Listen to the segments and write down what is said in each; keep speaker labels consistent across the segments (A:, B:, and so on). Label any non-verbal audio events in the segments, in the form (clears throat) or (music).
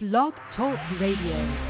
A: Blog Talk Radio.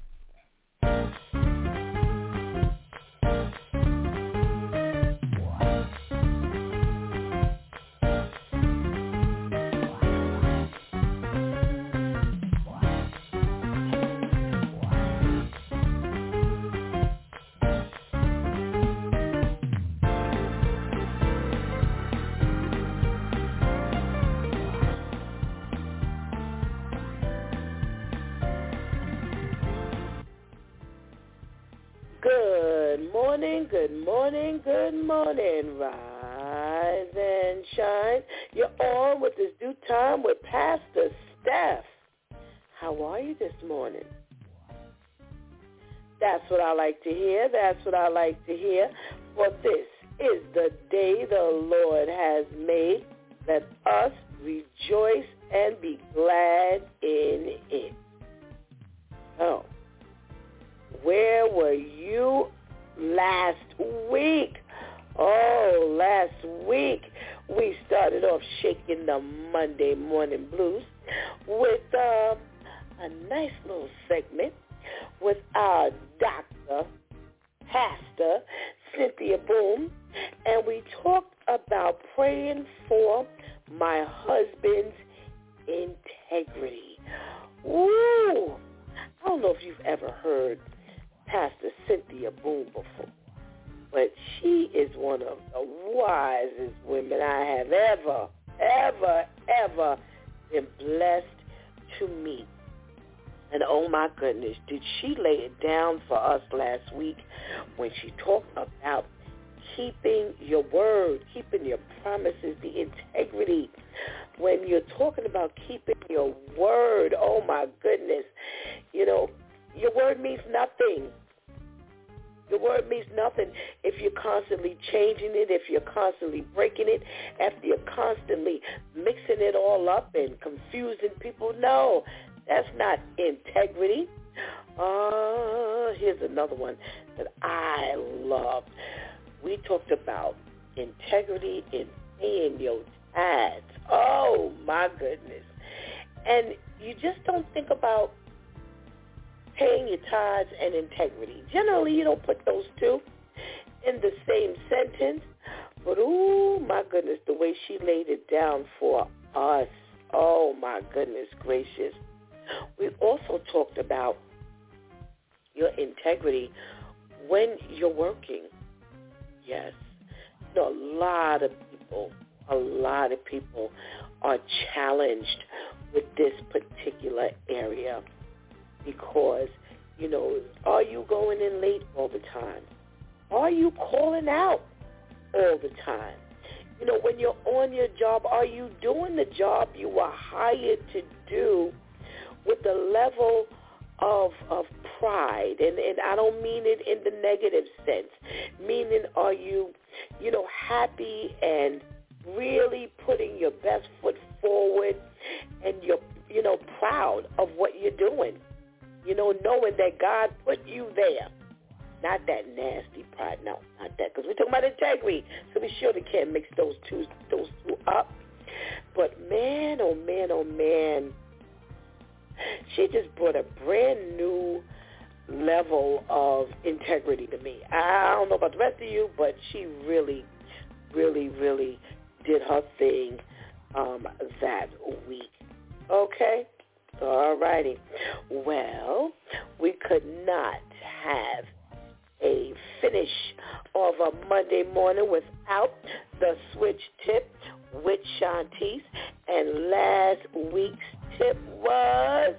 B: Good. Rise and shine. You're on with this DEW time with Pastor Steph. How are you this morning? That's what I like to hear. That's what I like to hear. For this is the day the Lord has made. Let us rejoice and be glad in it. Oh, where were you last week? Oh, last week we started off shaking the Monday morning blues with um, a nice little segment with our doctor, pastor, Cynthia Boom, and we talked about praying for my husband's integrity. Ooh, I don't know if you've ever heard Pastor Cynthia Boom before, but she is one of the wisest women I have ever, ever, ever been blessed to meet. And oh my goodness, did she lay it down for us last week when she talked about keeping your word, keeping your promises, the integrity. When you're talking about keeping your word, oh my goodness, you know, your word means nothing. Your word means nothing if you're constantly changing it, if you're constantly breaking it, if you're constantly mixing it all up and confusing people. No, that's not integrity. Uh, here's another one that I love. We talked about integrity in paying your tithes. Oh, my goodness. And you just don't think about paying your tithes and integrity. Generally, you don't put those two in the same sentence. But, oh, my goodness, the way she laid it down for us. Oh, my goodness gracious. We also talked about your integrity when you're working. Yes. You know, a lot of people, a lot of people are challenged with this particular area because, you know, are you going in late all the time? Are you calling out all the time? You know, when you're on your job, are you doing the job you were hired to do with the level of of pride and and I don't mean it in the negative sense meaning are you you know happy and really putting your best foot forward and you're you know proud of what you're doing you know knowing that God put you there not that nasty pride no not that because we're talking about integrity so we surely can't mix those two those two up but man oh man oh man she just brought a brand new level of integrity to me. I don't know about the rest of you, but she really, really, really did her thing um, that week. Okay? All righty. Well, we could not have a finish of a Monday morning without the switch tip with Shantice. And last week's tip was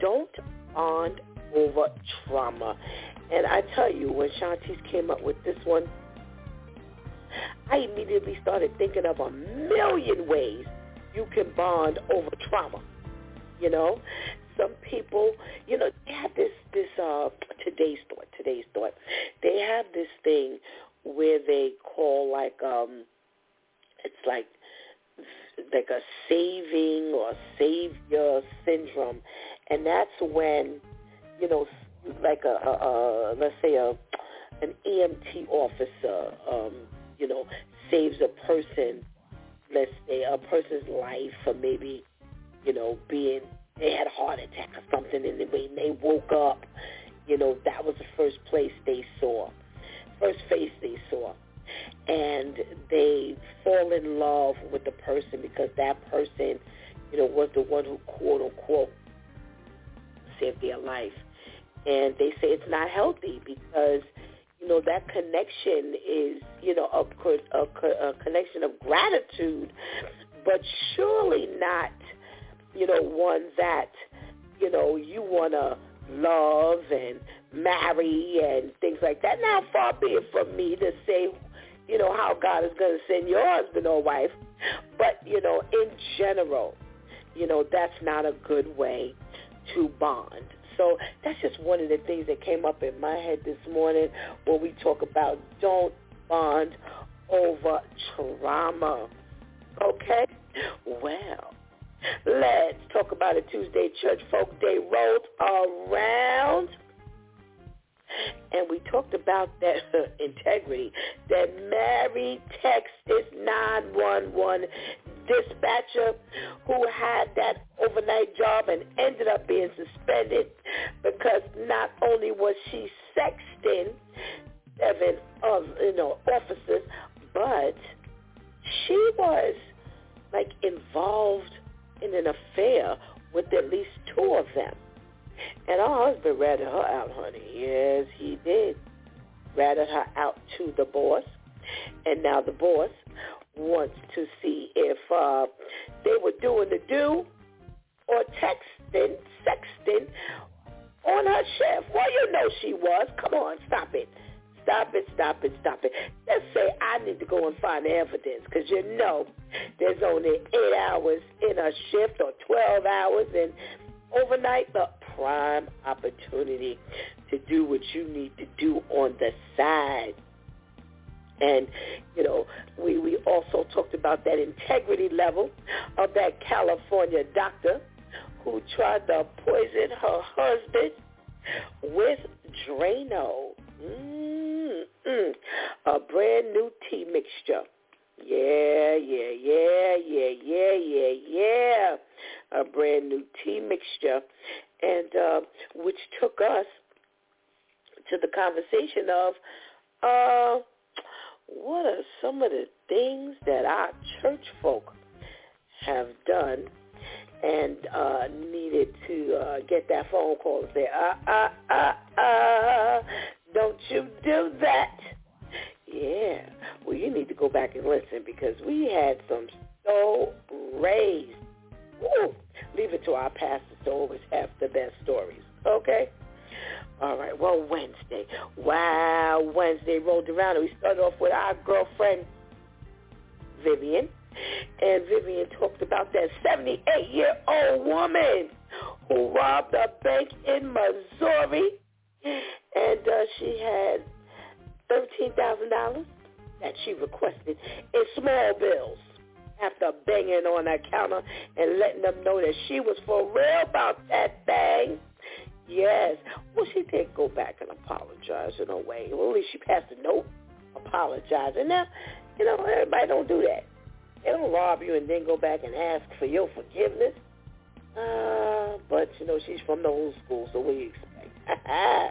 B: don't bond over trauma. And I tell you, when Shantice came up with this one, I immediately started thinking of a million ways you can bond over trauma. You know, some people, you know, they have this this uh today's thought, today's thought. They have this thing where they call like um it's like like a saving or savior syndrome and that's when you know like a, a, a let's say a an EMT officer um you know saves a person let's say a person's life or maybe you know being they had a heart attack or something and when they woke up you know that was the first place they saw first face they saw and they fall in love with the person because that person, you know, was the one who quote unquote saved their life. And they say it's not healthy because, you know, that connection is, you know, a, a, a connection of gratitude, but surely not, you know, one that, you know, you want to love and marry and things like that. Now, far be it from me to say you know, how God is going to send your husband or wife. But, you know, in general, you know, that's not a good way to bond. So that's just one of the things that came up in my head this morning when we talk about don't bond over trauma. Okay? Well, let's talk about a Tuesday Church Folk Day rolled around and we talked about that (laughs) integrity. That Mary Texas 911 dispatcher who had that overnight job and ended up being suspended because not only was she sexting seven of you know officers, but she was like involved in an affair with at least two of them. And her husband ratted her out, honey. Yes, he did. Ratted her out to the boss. And now the boss wants to see if uh, they were doing the do or texting, sexting on her shift. Well, you know she was. Come on, stop it. Stop it, stop it, stop it. Let's say I need to go and find evidence because you know there's only eight hours in a shift or 12 hours and overnight, the prime opportunity to do what you need to do on the side. And, you know, we, we also talked about that integrity level of that California doctor who tried to poison her husband with Drano. Mm. Mm-mm. A brand new tea mixture. Yeah, yeah, yeah, yeah, yeah, yeah, yeah. A brand new tea mixture and uh, which took us to the conversation of uh, what are some of the things that our church folk have done and uh, needed to uh, get that phone call and say, uh, uh, uh, uh, don't you do that. Yeah, well, you need to go back and listen because we had some so raised. Woo leave it to our pastors to always have the best stories. Okay? All right. Well, Wednesday. Wow, Wednesday rolled around and we started off with our girlfriend, Vivian. And Vivian talked about that 78-year-old woman who robbed a bank in Missouri. And uh, she had $13,000 that she requested in small bills after banging on that counter and letting them know that she was for real about that thing. Yes. Well, she did go back and apologize in a way. Well, at least she passed a note apologizing. Now, you know, everybody don't do that. They don't rob you and then go back and ask for your forgiveness. Uh, but, you know, she's from the old school, so what do you expect? (laughs)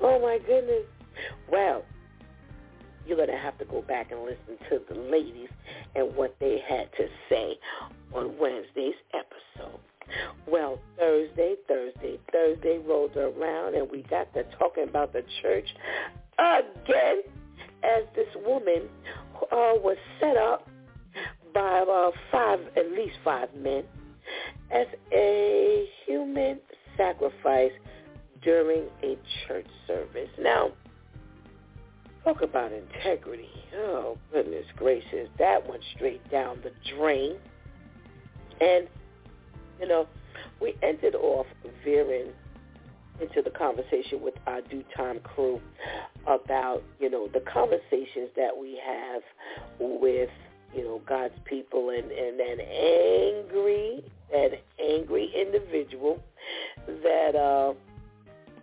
B: oh, my goodness. Well, you're going to have to go back and listen to the ladies and what they had to say on Wednesday's episode. Well, Thursday, Thursday, Thursday rolled around and we got to talking about the church again as this woman uh, was set up by uh, five, at least five men, as a human sacrifice during a church service. Now, Talk about integrity. Oh, goodness gracious. That went straight down the drain. And, you know, we ended off veering into the conversation with our DEW time crew about, you know, the conversations that we have with, you know, God's people and, and an angry, an angry individual that uh,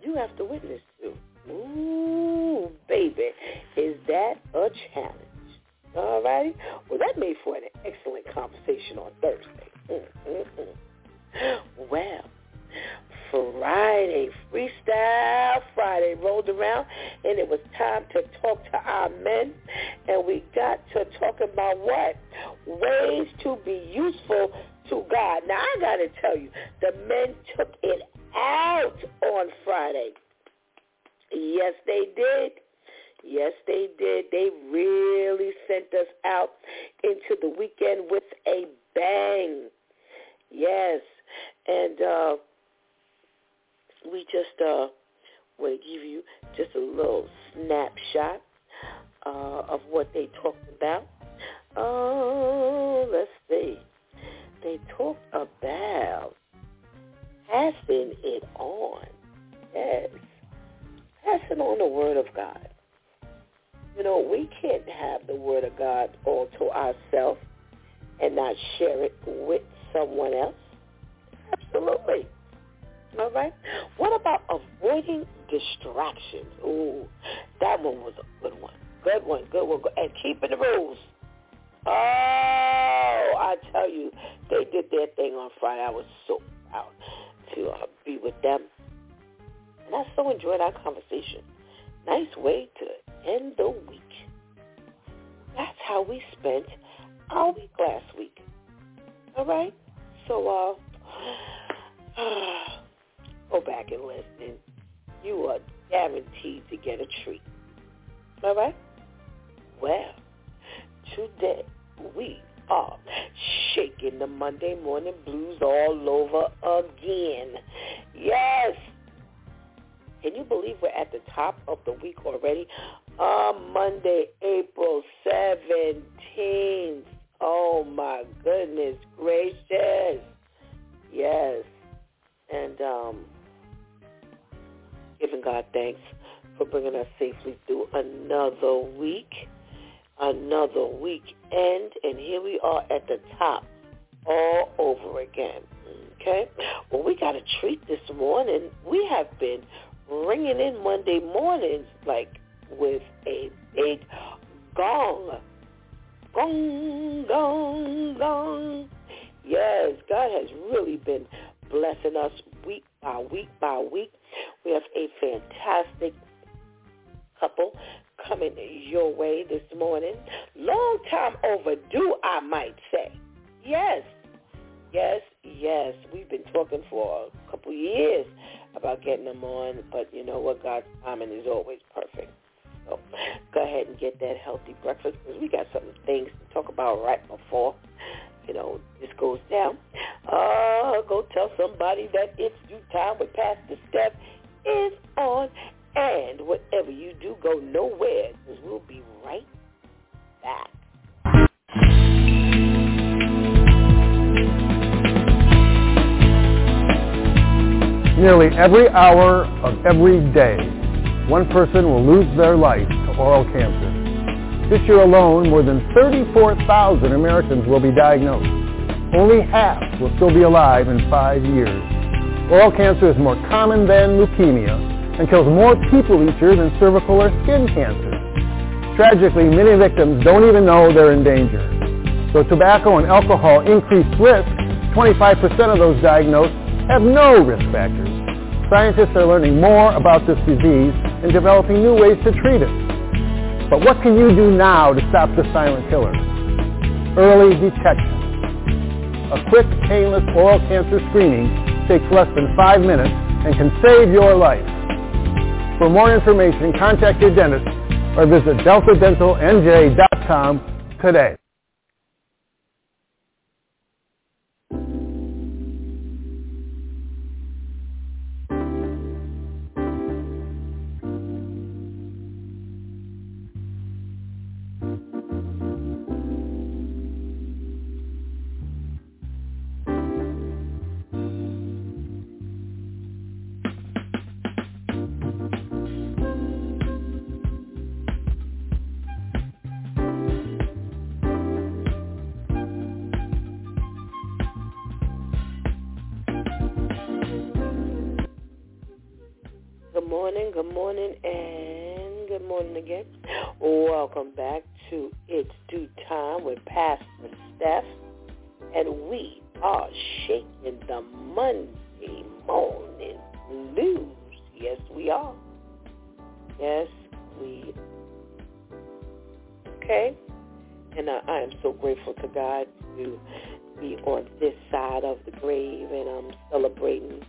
B: you have to witness to. Ooh, baby, is that a challenge? All righty. Well, that made for an excellent conversation on Thursday. Mm-mm-mm. Well, Friday, Freestyle Friday rolled around, and it was time to talk to our men, and we got to talk about what? Ways to be useful to God. Now, I got to tell you, the men took it out on Friday. Yes, they did. Yes, they did. They really sent us out into the weekend with a bang. Yes. And uh, we just uh, want to give you just a little snapshot uh, of what they talked about. Oh, let's see. They talked about passing it on. Yes. Passing on the word of God. You know, we can't have the word of God all to ourselves and not share it with someone else. Absolutely. All right. What about avoiding distractions? Ooh, that one was a good one. Good one, good one. And keeping the rules. Oh, I tell you, they did their thing on Friday. I was so proud to uh, be with them. And I so enjoyed our conversation. Nice way to end the week. That's how we spent our week last week. All right? So, uh, (sighs) go back and listen. You are guaranteed to get a treat. All right? Well, today we are shaking the Monday morning blues all over again. Yes. Can you believe we're at the top of the week already? On Monday, April 17th. Oh my goodness gracious. Yes. And um giving God thanks for bringing us safely through another week, another weekend, and here we are at the top all over again. Okay? Well, we got a treat this morning. We have been ringing in Monday mornings like with a big gong. Gong, gong, gong. Yes, God has really been blessing us week by week by week. We have a fantastic couple coming your way this morning. Long time overdue, I might say. Yes, yes, yes. We've been talking for a couple years about getting them on, but you know what? God's timing is always perfect. So go ahead and get that healthy breakfast because we got some things to talk about right before, you know, this goes down. Uh, go tell somebody that it's DEW time with Pastor Steph is on. And whatever you do, go nowhere because we'll be right back.
C: Nearly every hour of every day, one person will lose their life to oral cancer. This year alone, more than 34,000 Americans will be diagnosed. Only half will still be alive in five years. Oral cancer is more common than leukemia and kills more people each year than cervical or skin cancer. Tragically, many victims don't even know they're in danger. So tobacco and alcohol increase risk, 25% of those diagnosed have no risk factors. Scientists are learning more about this disease and developing new ways to treat it. But what can you do now to stop the silent killer? Early detection. A quick, painless oral cancer screening takes less than five minutes and can save your life. For more information, contact your dentist or visit deltadentalnj.com today.
B: Good morning and good morning again. Welcome back to It's DEW Time with Pastor Steph. And we are shaking the Monday morning blues. Yes, we are. Yes, we. Okay. And I am so grateful to God to be on this side of the grave, and I'm celebrating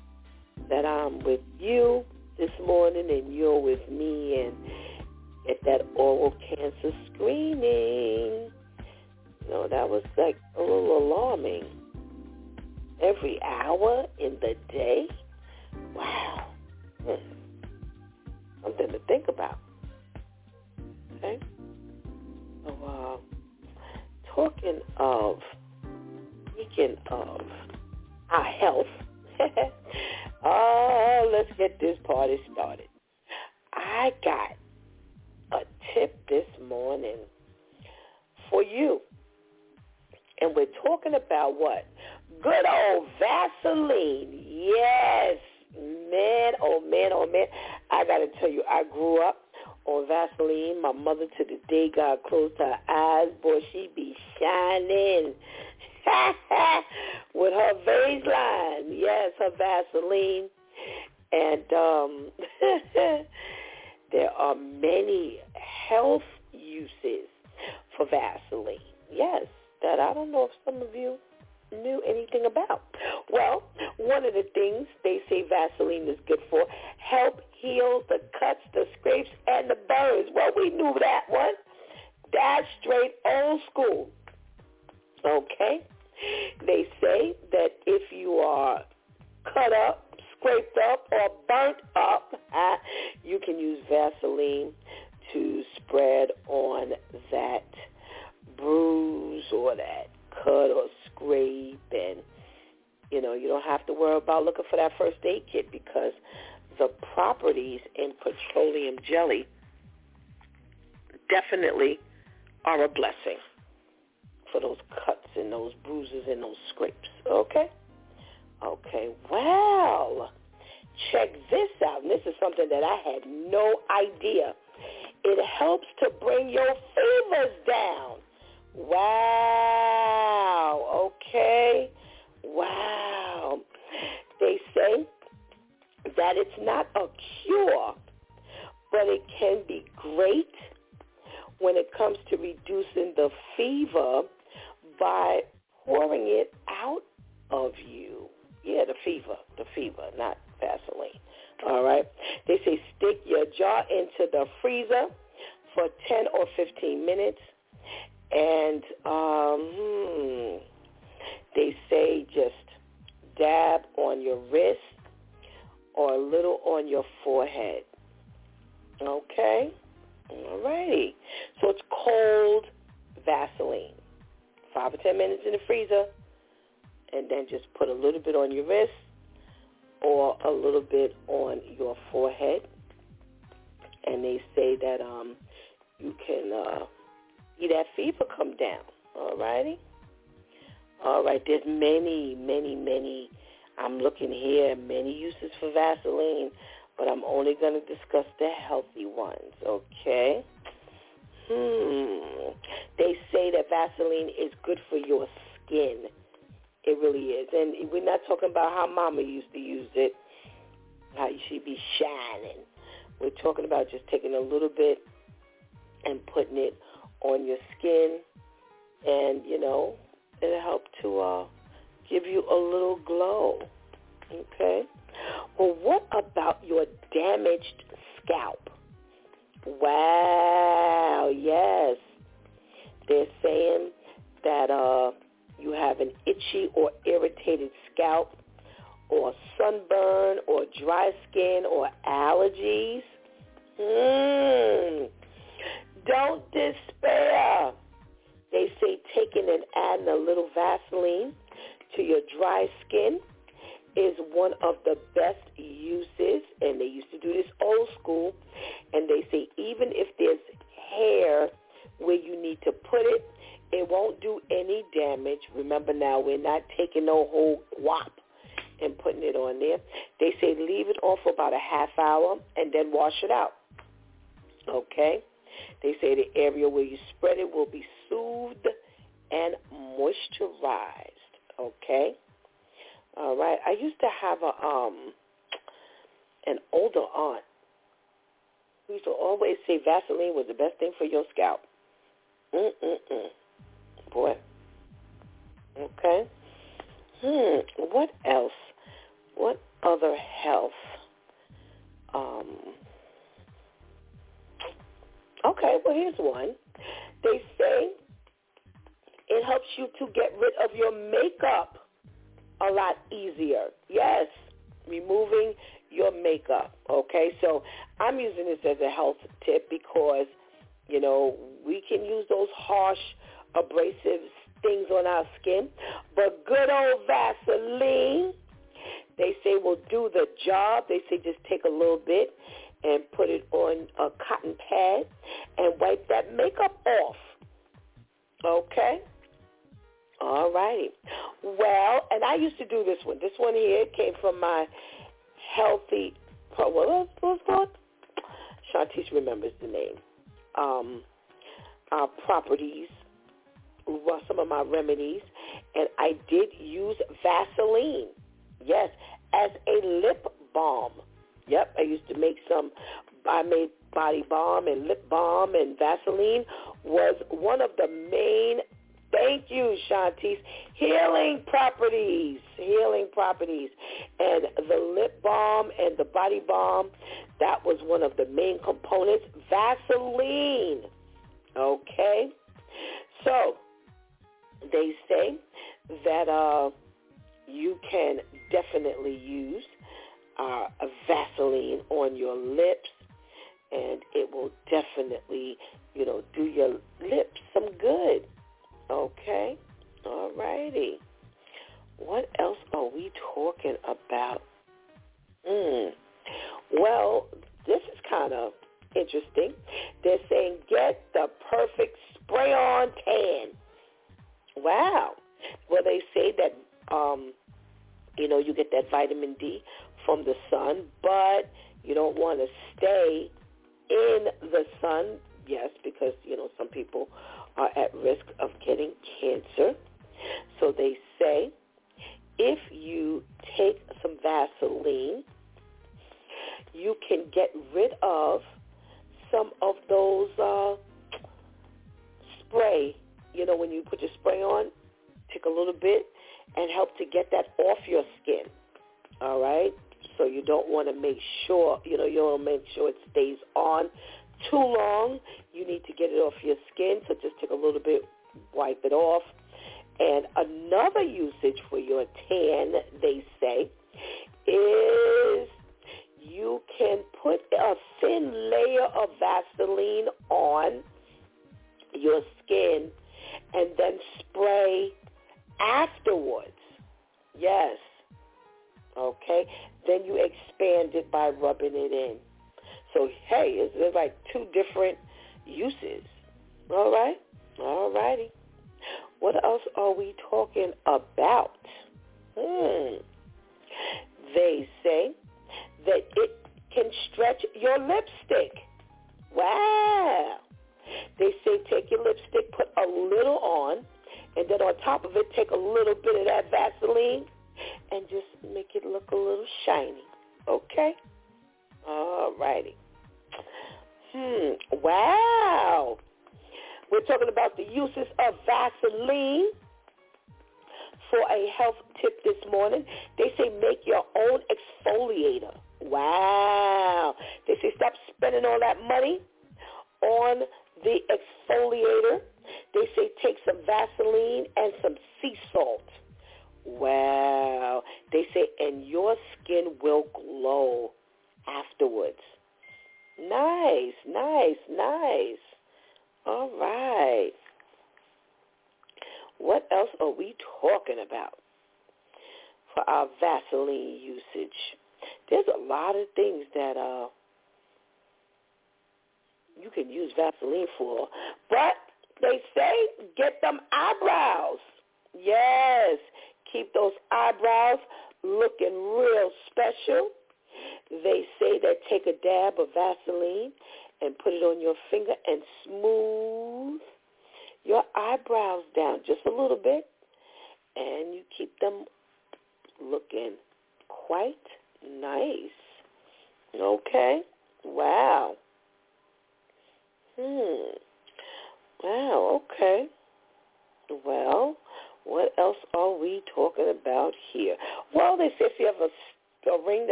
B: that I'm with you this morning and you're with me and get that oral cancer screening. Know, that was like a little alarming. Every hour in the day? Wow. Hmm. Something to think about. Okay? So, uh, talking of, speaking of our health, (laughs) Oh, let's get this party started. I got a tip this morning for you. And we're talking about what? Good old Vaseline. Yes. Man, oh man, oh man. I got to tell you, I grew up on Vaseline. My mother to the day God closed her eyes. Boy, she be shining. (laughs) with her Vaseline. Yes, her Vaseline. And um, (laughs) there are many health uses for Vaseline. Yes, that I don't know if some of you knew anything about. Well, one of the things they say Vaseline is good for, help heal the cuts, the scrapes, and the burns. Well, we knew that one. That's straight old school. Okay? They say that if you are cut up, scraped up, or burnt up, (laughs) you can use Vaseline to spread on that bruise or that cut or scrape. And you know you don't have to worry about looking for that first aid kit because the properties in petroleum jelly definitely are a blessing for those cuts and those bruises and those scrapes. Okay? Okay, well, check this out. And this is something that I had no idea. It helps to bring your fevers down. Wow. Okay. Wow. They say that it's not a cure, but it can be great when it comes to reducing the fever by pouring it out of you. Yeah, the fever, the fever, not Vaseline. All right. They say stick your jaw into the freezer for 10 or 15 minutes. And um, hmm, they say just dab on your wrist or a little on your forehead. Okay? All righty. So it's cold Vaseline five or ten minutes in the freezer, and then just put a little bit on your wrist or a little bit on your forehead. And they say that um, you can uh, see that fever come down. All righty. All right. There's many, many, many. I'm looking here. Many uses for Vaseline, but I'm only going to discuss the healthy ones. Okay. Hmm. They say that Vaseline is good for your skin. It really is. And we're not talking about how mama used to use it, how should be shining. We're talking about just taking a little bit and putting it on your skin and, you know, it'll help to uh, give you a little glow. Okay? Well, what about your damaged scalp? Wow, yes. They're saying that uh, you have an itchy or irritated scalp or sunburn or dry skin or allergies. Mm. Don't despair. They say taking and adding a little Vaseline to your dry skin is one of the best uses, and they used to do this old school, and they say even if there's hair where you need to put it, it won't do any damage. Remember now, we're not taking no whole guap and putting it on there. They say leave it on for about a half hour and then wash it out. Okay? They say the area where you spread it will be soothed and moisturized. Okay? All right. I used to have a um an older aunt who used to always say Vaseline was the best thing for your scalp. Mm mm mm. Boy. Okay. Hmm. What else? What other health? Um. Okay. Well, here's one. They say it helps you to get rid of your makeup a lot easier. Yes, removing your makeup. Okay, so I'm using this as a health tip because, you know, we can use those harsh, abrasive things on our skin, but good old Vaseline, they say will do the job. They say just take a little bit and put it on a cotton pad and wipe that makeup off. Okay? All righty. Well, and I used to do this one. This one here came from my healthy, what was it called? Shantice remembers the name. Um, uh, properties, some of my remedies, and I did use Vaseline, yes, as a lip balm. Yep, I used to make some, I made body balm and lip balm and Vaseline was one of the main Thank you, Shantice. Healing properties, healing properties. And the lip balm and the body balm, that was one of the main components. Vaseline. Okay? So, they say that uh, you can definitely use uh, Vaseline on your lips, and it will definitely, you know, do your lips some vitamin D from the sun,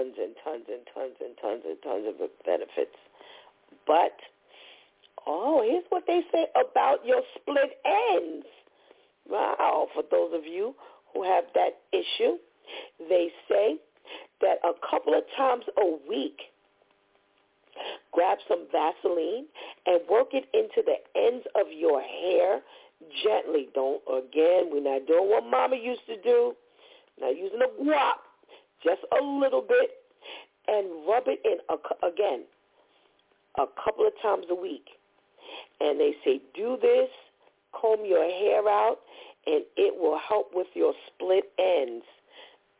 B: tons and tons and tons and tons and tons of benefits. But, oh, here's what they say about your split ends. Wow, for those of you who have that issue, they say that a couple of times a week, grab some Vaseline and work it into the ends of your hair gently. Don't, again, we're not doing what mama used to do. Not using a guap, just a little bit, and rub it in, a, again, a couple of times a week. And they say, do this, comb your hair out, and it will help with your split ends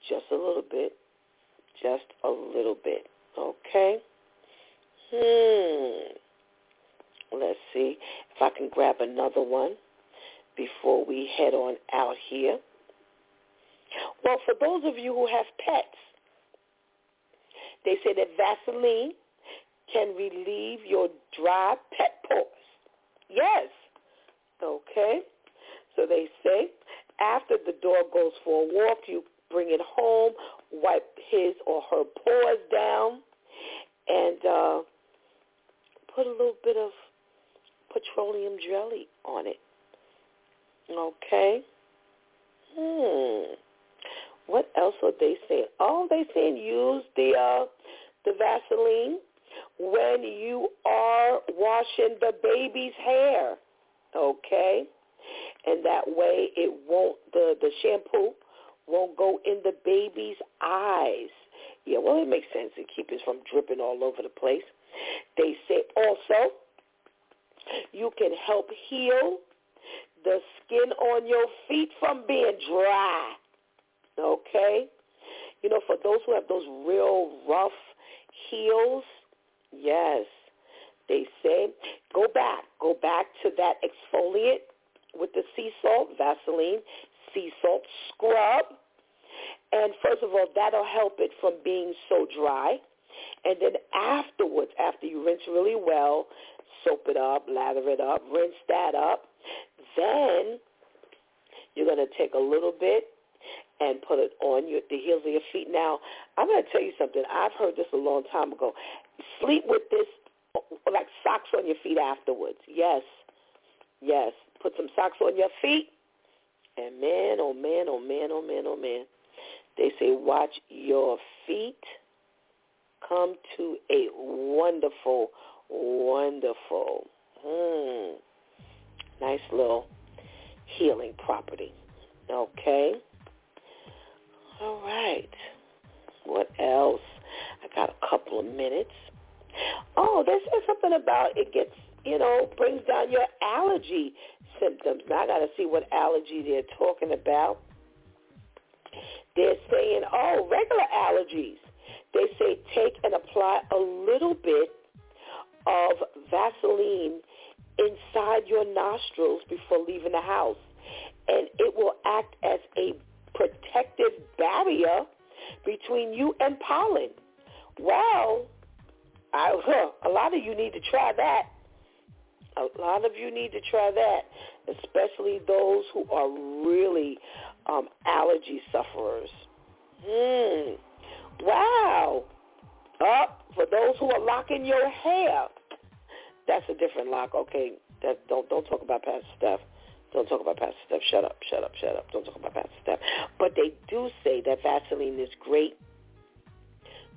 B: just a little bit. Just a little bit. Okay? Hmm. Let's see if I can grab another one before we head on out here. Well, for those of you who have pets, they say that Vaseline can relieve your dry pet paws. Yes. Okay. So they say after the dog goes for a walk, you bring it home, wipe his or her paws down, and uh, put a little bit of petroleum jelly on it. Okay. Hmm. What else are they saying? Oh, they saying use the uh, the Vaseline when you are washing the baby's hair. Okay, and that way it won't the the shampoo won't go in the baby's eyes. Yeah, well, it makes sense to keep it from dripping all over the place. They say also you can help heal the skin on your feet from being dry. Okay? You know, for those who have those real rough heels, yes, they say go back. Go back to that exfoliant with the sea salt, Vaseline, sea salt scrub. And first of all, that'll help it from being so dry. And then afterwards, after you rinse really well, soap it up, lather it up, rinse that up, then you're going to take a little bit and put it on your, the heels of your feet. Now, I'm going to tell you something. I've heard this a long time ago. Sleep with this, like socks on your feet afterwards. Yes, yes. Put some socks on your feet. And man, oh man, oh man, oh man, oh man. They say watch your feet come to a wonderful, wonderful, hmm, nice little healing property. Okay? All right. What else? I got a couple of minutes. Oh, they said something about it gets, you know, brings down your allergy symptoms. Now I got to see what allergy they're talking about. They're saying, oh, regular allergies. They say take and apply a little bit of Vaseline inside your nostrils before leaving the house. And it will act as a protective barrier between you and pollen. Well, I, huh, (laughs) a lot of you need to try that. A lot of you need to try that, especially those who are really um, allergy sufferers. Hmm. Wow. Oh, for those who are locking your hair, that's a different lock. Okay, that don't don't talk about Pastor Steph. Don't talk about Pastor Steph. Shut up, shut up, shut up. Don't talk about Pastor Steph. But they do say that Vaseline is great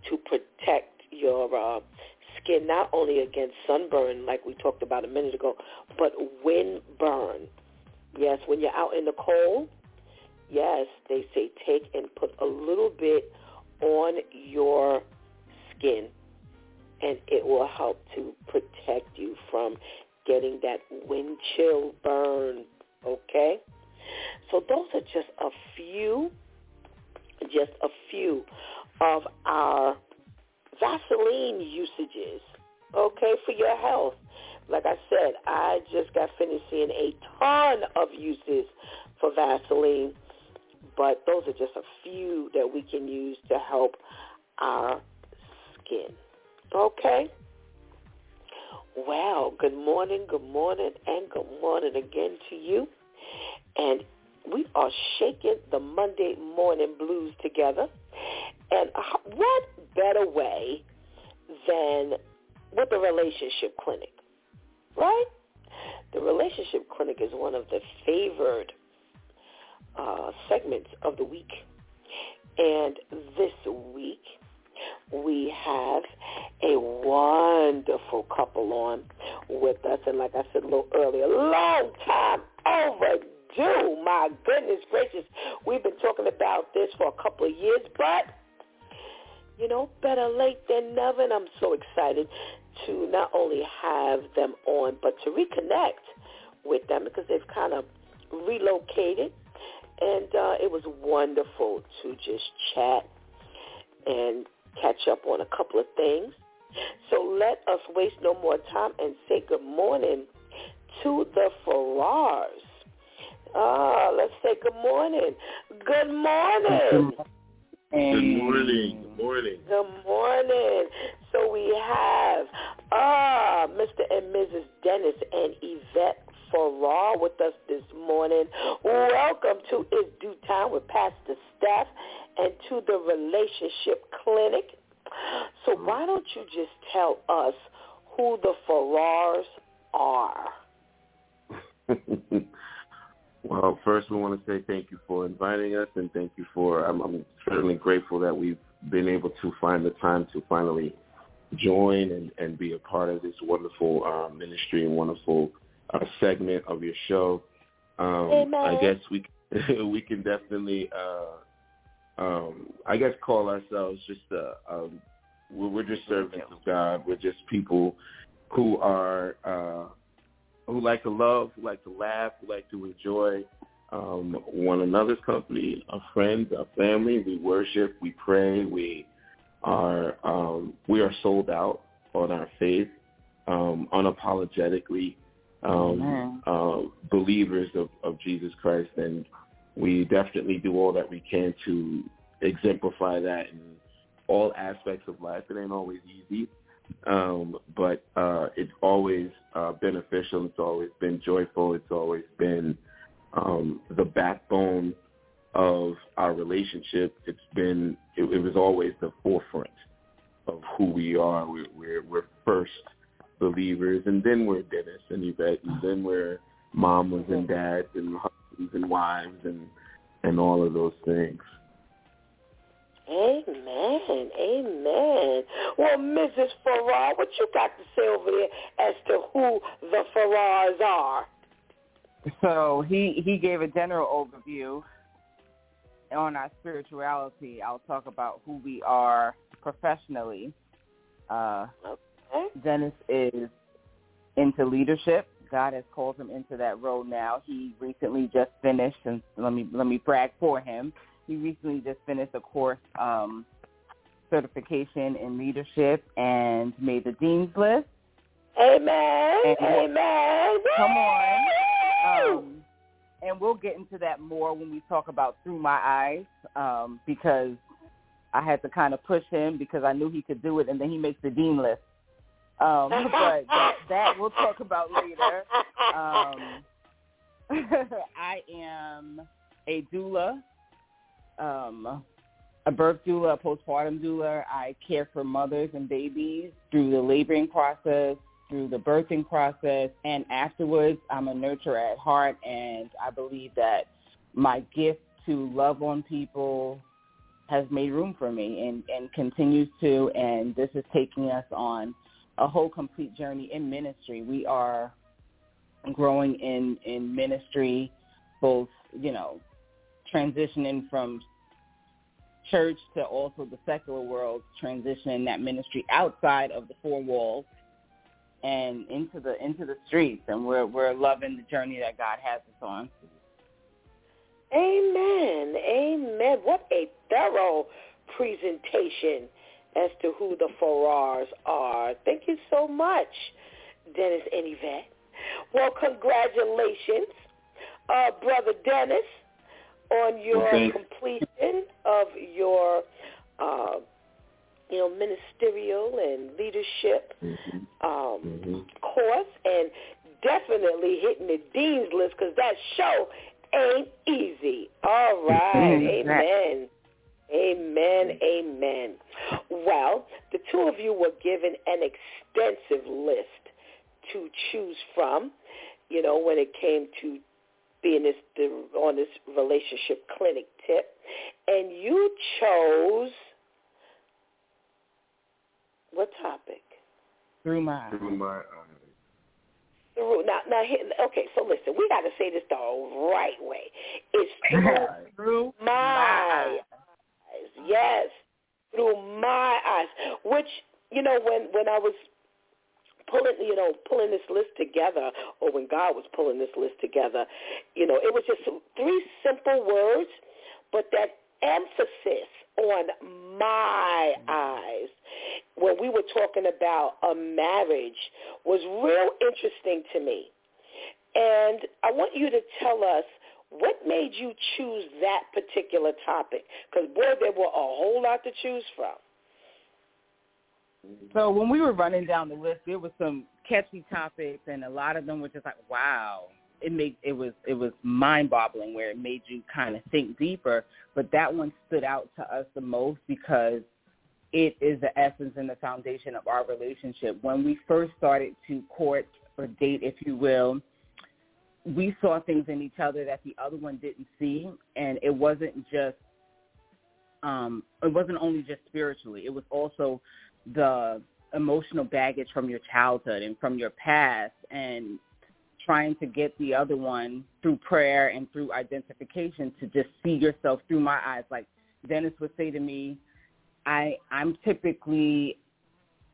B: to protect your uh, skin not only against sunburn, like we talked about a minute ago, but wind burn. Yes, when you're out in the cold, yes, they say take and put a little bit on your skin, and it will help to protect you from getting that wind chill burn. Okay? So those are just a few, just a few of our Vaseline usages, okay, for your health. Like I said, I just got finished seeing a ton of uses for Vaseline, but those are just a few that we can use to help our skin. Okay? Well, good morning, good morning, and good morning again to you. And we are shaking the Monday morning blues together. And what better way than with the relationship clinic, right? The relationship clinic is one of the favored uh, segments of the week. And this week, we have a wonderful couple on with us. And like I said a little earlier, long time overdue. My goodness gracious. We've been talking about this for a couple of years, but you know, better late than never. And I'm so excited to not only have them on, but to reconnect with them because they've kind of relocated. And uh, it was wonderful to just chat and catch up on a couple of things. So let us waste no more time and say good morning to the Farrars. Ah, let's say good morning. Good morning.
D: Good morning. Good morning.
B: Good morning. So we have uh, Mr. and Mrs. Dennis and Yvette Farrar with us this morning. Welcome to It's DEW Time with Pastor Steph and to the Relationship Clinic. So why don't you just tell us who the Farrars are? (laughs)
D: Well, first we want to say thank you for inviting us, and thank you for. I'm, I'm certainly grateful that we've been able to find the time to finally join and, and be a part of this wonderful uh, ministry and wonderful uh, segment of your show. Um, I guess we (laughs) we can definitely, uh, um, I guess, call ourselves just uh, um, we're just servants of God. We're just people who are uh, who like to love, who like to laugh, who like to enjoy um, one another's company, our friends, our family. We worship, we pray, we are um, we are sold out on our faith, um, unapologetically um, uh, believers of, of Jesus Christ, and we definitely do all that we can to exemplify that in all aspects of life. It ain't always easy, um, but uh, it's always uh, beneficial. It's always been joyful. It's always been um, the backbone of our relationship. It's been it, it was always the forefront of who we are. We're, we're, we're first believers, and then we're Dennis and Yvette, and then we're mamas and dads and and wives and and all of those things.
B: Amen. Amen. Well, Mrs. Farrar, what you got to say over there as to who the Farrars are?
E: So he he gave a general overview on our spirituality. I'll talk about who we are professionally. Uh,
B: okay.
E: Dennis is into leadership. God has called him into that role now. He recently just finished, and let me let me brag for him he recently just finished a course um, certification in leadership and made the dean's list.
B: Amen.
E: And
B: Amen.
E: Come on. Um, and we'll get into that more when we talk about through my eyes um, because I had to kind of push him because I knew he could do it, and then he makes the dean list. Um, (laughs) but that, that we'll talk about later. Um, (laughs) I am a doula um, a birth doula, a postpartum doula. I care for mothers and babies through the laboring process, through the birthing process, and afterwards. I'm a nurturer at heart, and I believe that my gift to love on people has made room for me and, and continues to, and this is taking us on a whole complete journey in ministry. We are growing in in ministry, both you know, transitioning from church to also the secular world, transitioning that ministry outside of the four walls and into the into the streets, and we're we're loving the journey that God has us on.
B: Amen. Amen. What a thorough presentation as to who the Farrars are. Thank you so much, Dennis and Yvette. Well, congratulations, uh, Brother Dennis, on your completion of your, uh, you know, ministerial and leadership
D: Mm-hmm.
B: um,
D: Mm-hmm.
B: course, and definitely hitting the dean's list because that show ain't easy. All right, (laughs) amen. Amen, amen. Well, the two of you were given an extensive list to choose from, you know, when it came to being this the, on this relationship clinic tip, and you chose what topic?
E: Through my
D: Through my eyes.
B: Through now, now, okay. So listen, we got to say this the right way. It's through
E: through
B: my eyes. Yes, through my eyes. Which you know, when when I was pulling, you know, pulling this list together, or when God was pulling this list together, you know, it was just three simple words, but that emphasis on my eyes when we were talking about a marriage was real interesting to me. And I want you to tell us what made you choose that particular topic? Because, boy, there were a whole lot to choose from.
E: So when we were running down the list, there was some catchy topics, and a lot of them were just like, "Wow!" It made it was it was mind-boggling where it made you kind of think deeper. But that one stood out to us the most because it is the essence and the foundation of our relationship. When we first started to court or date, if you will, we saw things in each other that the other one didn't see, and it wasn't just um, it wasn't only just spiritually; it was also the emotional baggage from your childhood and from your past and trying to get the other one through prayer and through identification to just see yourself through my eyes. Like Dennis would say to me, I I'm typically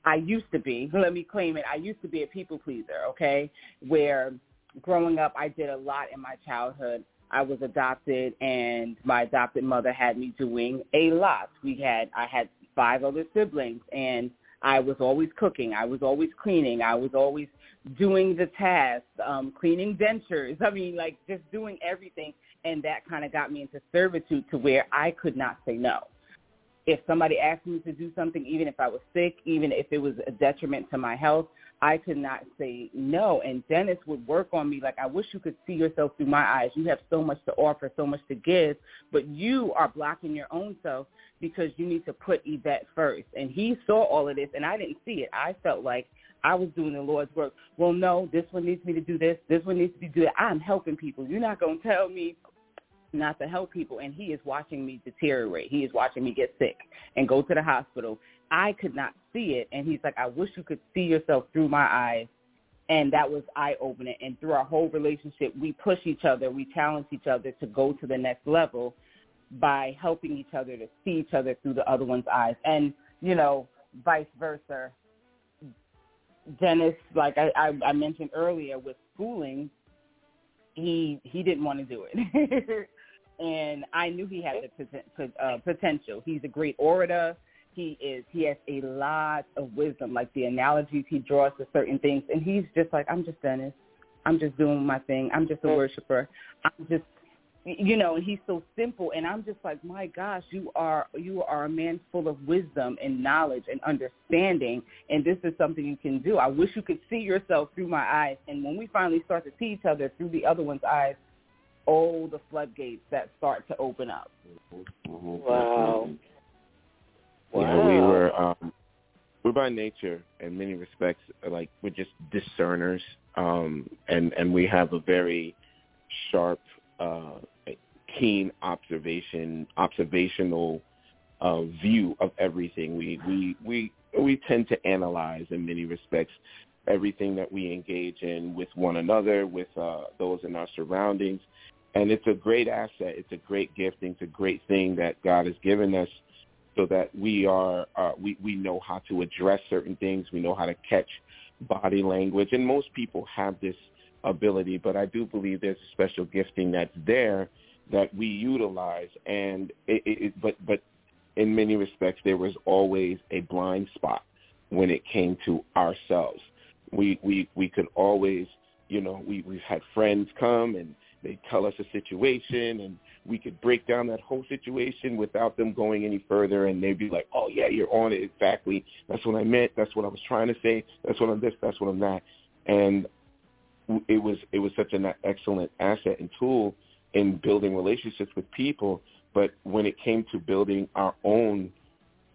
E: I used to be, (laughs) let me claim it, I used to be a people pleaser, okay? Where growing up I did a lot in my childhood. I was adopted and my adopted mother had me doing a lot. We had I had five other siblings and I was always cooking. I was always cleaning. I was always doing the tasks, um, cleaning dentures. (laughs) I mean, like just doing everything. And that kind of got me into servitude to where I could not say no. If somebody asked me to do something, even if I was sick, even if it was a detriment to my health, I could not say no. And Dennis would work on me like, I wish you could see yourself through my eyes. You have so much to offer, so much to give, but you are blocking your own self because you need to put Yvette first. And he saw all of this, and I didn't see it. I felt like I was doing the Lord's work. Well, no, this one needs me to do this. This one needs to be do that. I'm helping people. You're not going to tell me not to help people. And he is watching me deteriorate. He is watching me get sick and go to the hospital. I could not see it. And he's like, I wish you could see yourself through my eyes. And that was eye-opening. And through our whole relationship, we push each other. We challenge each other to go to the next level by helping each other to see each other through the other one's eyes. And, you know, vice versa. Dennis, like I, I, I mentioned earlier with schooling, he he didn't want to do it. (laughs) and I knew he had the uh, potential. He's a great orator. He is. He has a lot of wisdom, like the analogies he draws to certain things. And he's just like, I'm just Dennis. I'm just doing my thing. I'm just a worshiper. I'm just, you know. And he's so simple. And I'm just like, my gosh, you are you are a man full of wisdom and knowledge and understanding. And this is something you can do. I wish you could see yourself through my eyes. And when we finally start to see each other through the other one's eyes, oh, the floodgates that start to open up.
B: Wow.
D: You know, we were um, we're by nature, in many respects, like we're just discerners, um, and and we have a very sharp, uh, keen observation, observational uh, view of everything. We we we we tend to analyze in many respects everything that we engage in with one another, with uh, those in our surroundings, and it's a great asset. It's a great gifting. It's a great thing that God has given us, so that we are uh, we we know how to address certain things. We know how to catch body language, and most people have this ability. But I do believe there's a special gifting that's there that we utilize, and it, it, but but in many respects, there was always a blind spot when it came to ourselves. We we we could always, you know, we we've had friends come and they tell us a situation and we could break down that whole situation without them going any further and they'd be like, oh yeah, you're on it exactly. That's what I meant. That's what I was trying to say. That's what I'm this. That's what I'm that. And it was it was such an excellent asset and tool in building relationships with people. But when it came to building our own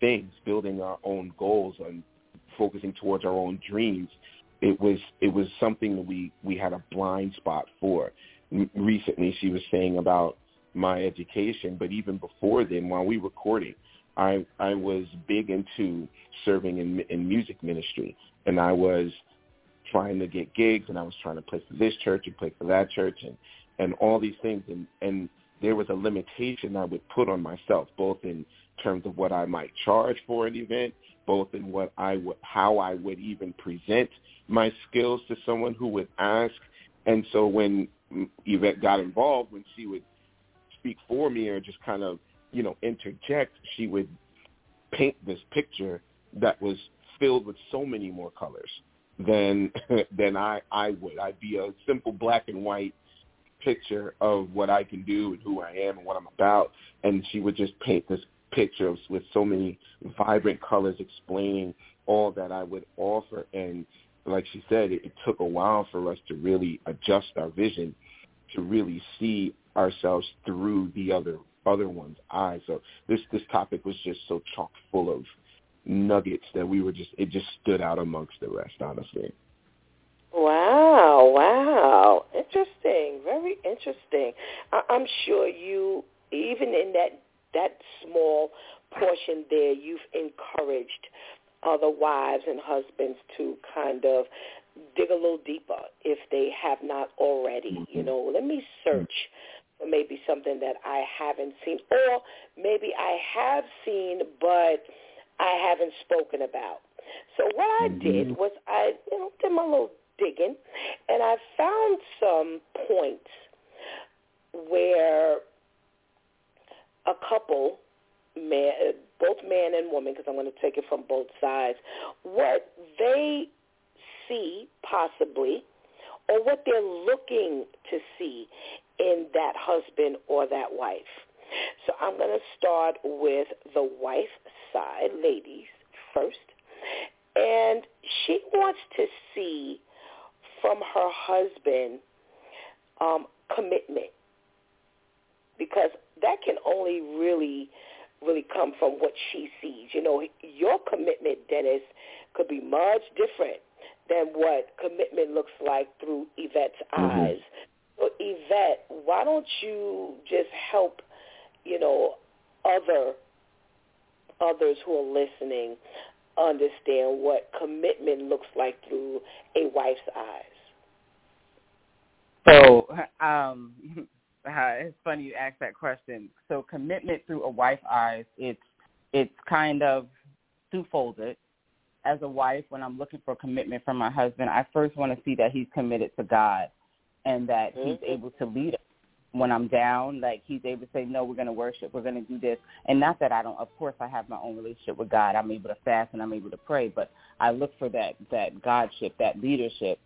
D: things, building our own goals, and focusing towards our own dreams, it was it was something that we we had a blind spot for. Recently, she was saying about my education, but even before then, while we were courting, I I was big into serving in in music ministry, and I was trying to get gigs, and I was trying to play for this church and play for that church, and and all these things, and and there was a limitation I would put on myself, both in terms of what I might charge for an event, both in what I would, how I would even present my skills to someone who would ask. And so when Yvette got involved, when she would speak for me or just kind of, you know, interject, she would paint this picture that was filled with so many more colors than (laughs) than I I would. I'd be a simple black and white picture of what I can do and who I am and what I'm about, and she would just paint this picture with so many vibrant colors explaining all that I would offer. And like she said, it, it took a while for us to really adjust our vision to really see ourselves through the other other one's eyes. So this this topic was just so chock full of nuggets that we were just it just stood out amongst the rest, honestly.
B: Wow, wow. Interesting. Very interesting. I- I'm sure you even in that that small portion there you've encouraged other wives and husbands to kind of dig a little deeper if they have not already. Mm-hmm. You know, let me search for maybe something that I haven't seen or maybe I have seen but I haven't spoken about. So what I did mm-hmm. was I, you know, did my little digging, and I found some points where a couple, man, both man and woman, because I'm going to take it from both sides, what they see possibly or what they're looking to see in that husband or that wife. So I'm going to start with the wife side, ladies first. And she wants to see from her husband um, commitment because that can only really really come from what she sees. You know, your commitment, Dennis, could be much different than what commitment looks like through Yvette's mm-hmm. eyes. So Yvette, why don't you just help, you know, other others who are listening understand what commitment looks like through a wife's eyes?
E: So um, (laughs) it's funny you ask that question. So commitment through a wife's eyes, it's it's kind of two-folded. As a wife, when I'm looking for commitment from my husband, I first want to see that he's committed to God and that mm-hmm. he's able to lead us when I'm down, like he's able to say, no, we're going to worship, we're going to do this. And not that I don't, of course I have my own relationship with God. I'm able to fast and I'm able to pray, but I look for that, that Godship, that leadership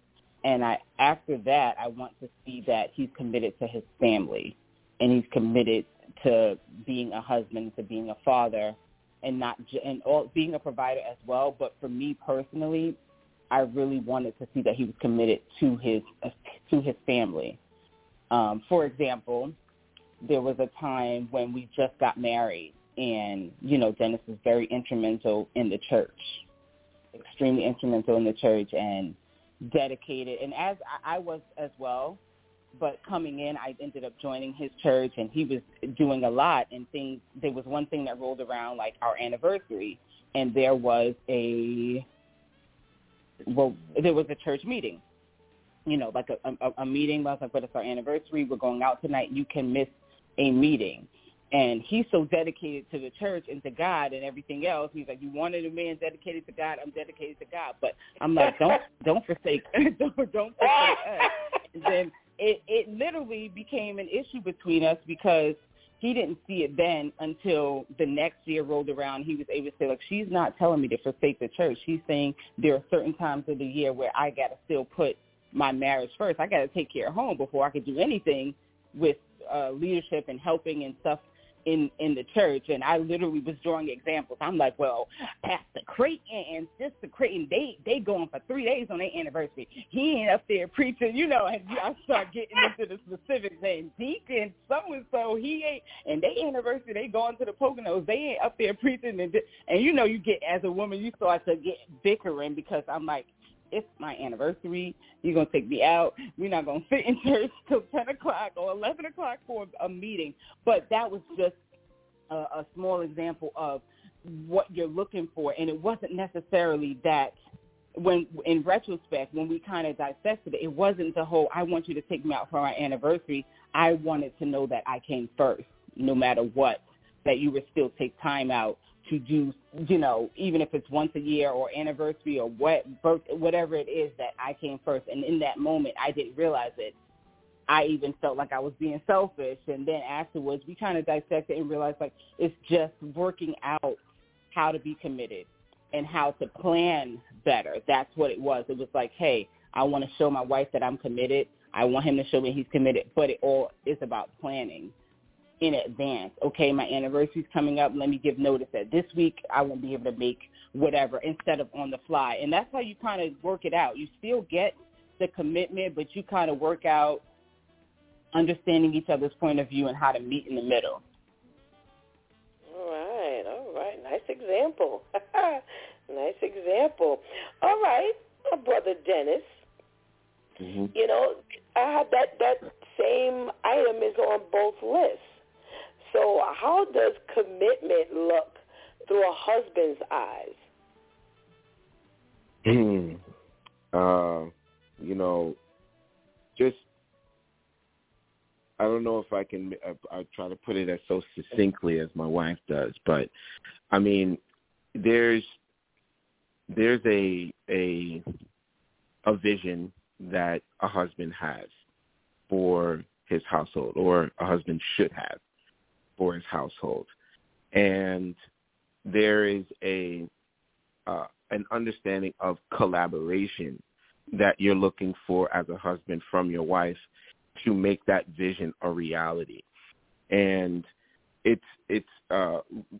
E: and I after that I want to see that he's committed to his family and he's committed to being a husband, to being a father, and not and all, being a provider as well. But for me personally, I really wanted to see that he was committed to his to his family. Um, for example, there was a time when we just got married, and you know Dennis was very instrumental in the church, extremely instrumental in the church, and dedicated, and as I was as well, but coming in, I ended up joining his church, and he was doing a lot. And things, there was one thing that rolled around, like our anniversary, and there was a, well, there was a church meeting, you know, like a, a, a meeting. I was like, but it's our anniversary. We're going out tonight. You can miss a meeting. And he's so dedicated to the church and to God and everything else. He's like, you wanted a man dedicated to God. I'm dedicated to God. But I'm like, don't (laughs) don't forsake (laughs) don't don't forsake us. And then it it literally became an issue between us because he didn't see it then until the next year rolled around. He was able to say, look, she's not telling me to forsake the church. She's saying there are certain times of the year where I got to still put my marriage first. I got to take care of home before I could do anything with uh, leadership and helping and stuff in in the church and I literally was drawing examples. I'm like, well, Pastor Creighton and Sister Creighton, they they going for three days on their anniversary. He ain't up there preaching, you know, and I start getting into the specifics and Deacon so and so he ain't and they anniversary they going to the Poconos. They ain't up there preaching and and you know you get as a woman you start to get bickering because I'm like it's my anniversary. You're gonna take me out. We're not gonna (laughs) sit in church till ten o'clock or eleven o'clock for a meeting. But that was just a, a small example of what you're looking for, and it wasn't necessarily that. When in retrospect, when we kind of dissected it, it wasn't the whole "I want you to take me out for our anniversary." I wanted to know that I came first, no matter what. That you would still take time out to do, you know, even if it's once a year or anniversary or what, birth, whatever it is that I came first. And in that moment, I didn't realize it. I even felt like I was being selfish. And then afterwards, we kind of dissected and realized like it's just working out how to be committed and how to plan better. That's what it was. It was like, hey, I want to show my wife that I'm committed. I want him to show me he's committed, but it all is about planning in advance. Okay, my anniversary's coming up. Let me give notice that this week I won't be able to make whatever instead of on the fly. And that's how you kind of work it out. You still get the commitment, but you kind of work out understanding each other's point of view and how to meet in the middle.
B: All right, all right. Nice example. (laughs) nice example. All right, my brother Dennis. Mm-hmm. You know, I have that that same item is on both lists. So how does commitment look through a husband's eyes? (clears throat)
D: uh, you know, just I don't know if I can. I, I try to put it as so succinctly as my wife does, but I mean, there's there's a a a vision that a husband has for his household, or a husband should have for his household, and there is a uh, an understanding of collaboration that you're looking for as a husband from your wife to make that vision a reality. And it's it's uh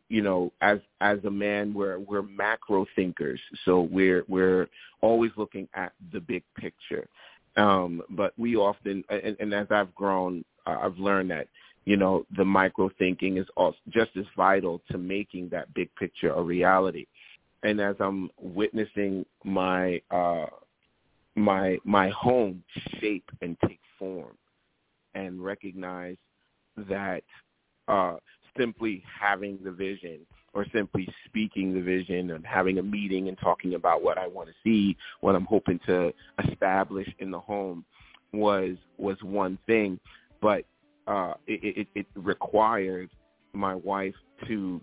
D: you know as as a man we're we're macro thinkers. So we're we're always looking at the big picture. Um but we often and, and as i've grown uh, i've learned that you know the micro thinking is also just as vital to making that big picture a reality. And as i'm witnessing my uh my my home shape and take form and recognize that uh, simply having the vision or simply speaking the vision and having a meeting and talking about what I want to see, what I'm hoping to establish in the home was was one thing, but uh, it, it, it required my wife to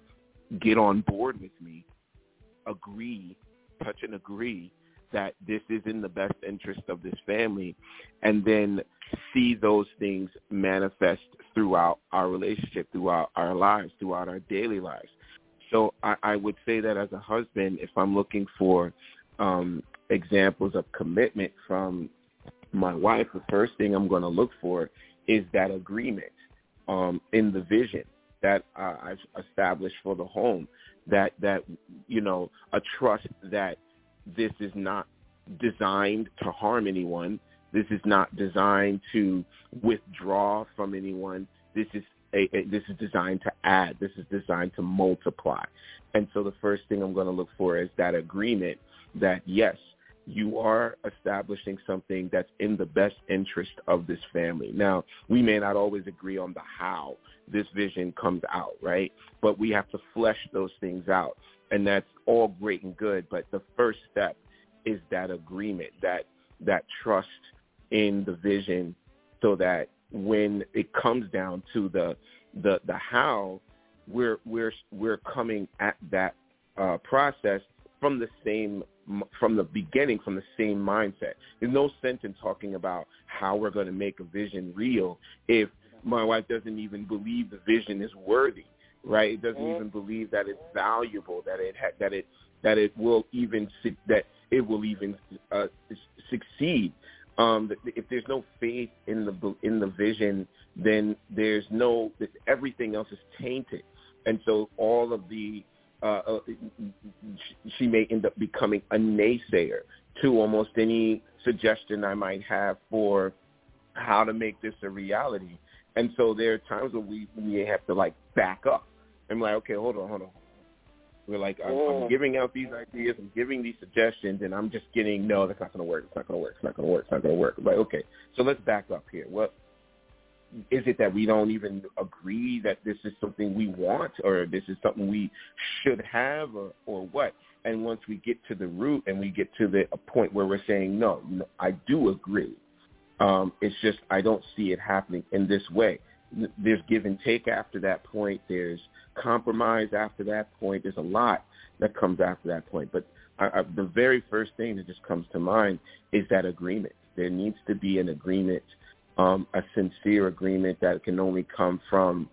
D: get on board with me, agree, touch and agree that this is in the best interest of this family, and then see those things manifest throughout our relationship, throughout our lives, throughout our daily lives. So I, I would say that as a husband, if I'm looking for um, examples of commitment from my wife, the first thing I'm going to look for is that agreement um, in the vision that uh, I've established for the home. That that you know a trust that this is not designed to harm anyone. This is not designed to withdraw from anyone. This is a, a, this is designed to add. This is designed to multiply. And so the first thing I'm going to look for is that agreement that yes, you are establishing something that's in the best interest of this family. Now, we may not always agree on the how this vision comes out, right? But we have to flesh those things out. And that's all great and good, but the first step is that agreement, that that trust in the vision so that when it comes down to the the the how we're we're we're coming at that uh, process from the same from the beginning, from the same mindset. There's no sense in talking about how we're going to make a vision real if my wife doesn't even believe the vision is worthy, right? It doesn't mm-hmm. even believe that it's valuable, that it ha- that it that it will even that it will even uh, succeed. Um, if there's no faith in the in the vision, then there's no this everything else is tainted, and so all of the uh, uh, she may end up becoming a naysayer to almost any suggestion I might have for how to make this a reality. And so there are times when we we have to like back up and like, okay, hold on, hold on. We're like, I'm, I'm mm. giving out these ideas, I'm giving these suggestions, and I'm just getting, no, that's not going to work. It's not going to work. It's not going to work. It's not going to work. I'm like, okay, so let's back up here. What is it that we don't even agree that this is something we want or this is something we should have or, or what? And once we get to the root and we get to the a point where we're saying, no, no I do agree. Um, it's just I don't see it happening in this way. There's give and take after that point. There's compromise after that point. There's a lot that comes after that point. But I, I, the very first thing that just comes to mind is that agreement. There needs to be an agreement um, a sincere agreement that can only come from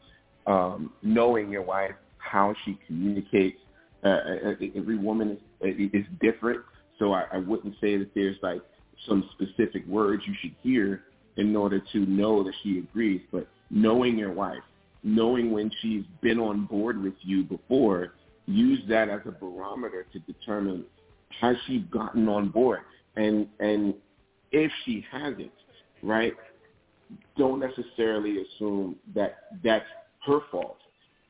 D: um, knowing your wife, how she communicates. Uh, uh, uh every woman is, is different, so I, I wouldn't say that there's like some specific words you should hear in order to know that she agrees. But knowing your wife, knowing when she's been on board with you before, use that as a barometer to determine has she gotten on board, and and if she hasn't, right? Don't necessarily assume that that's her fault.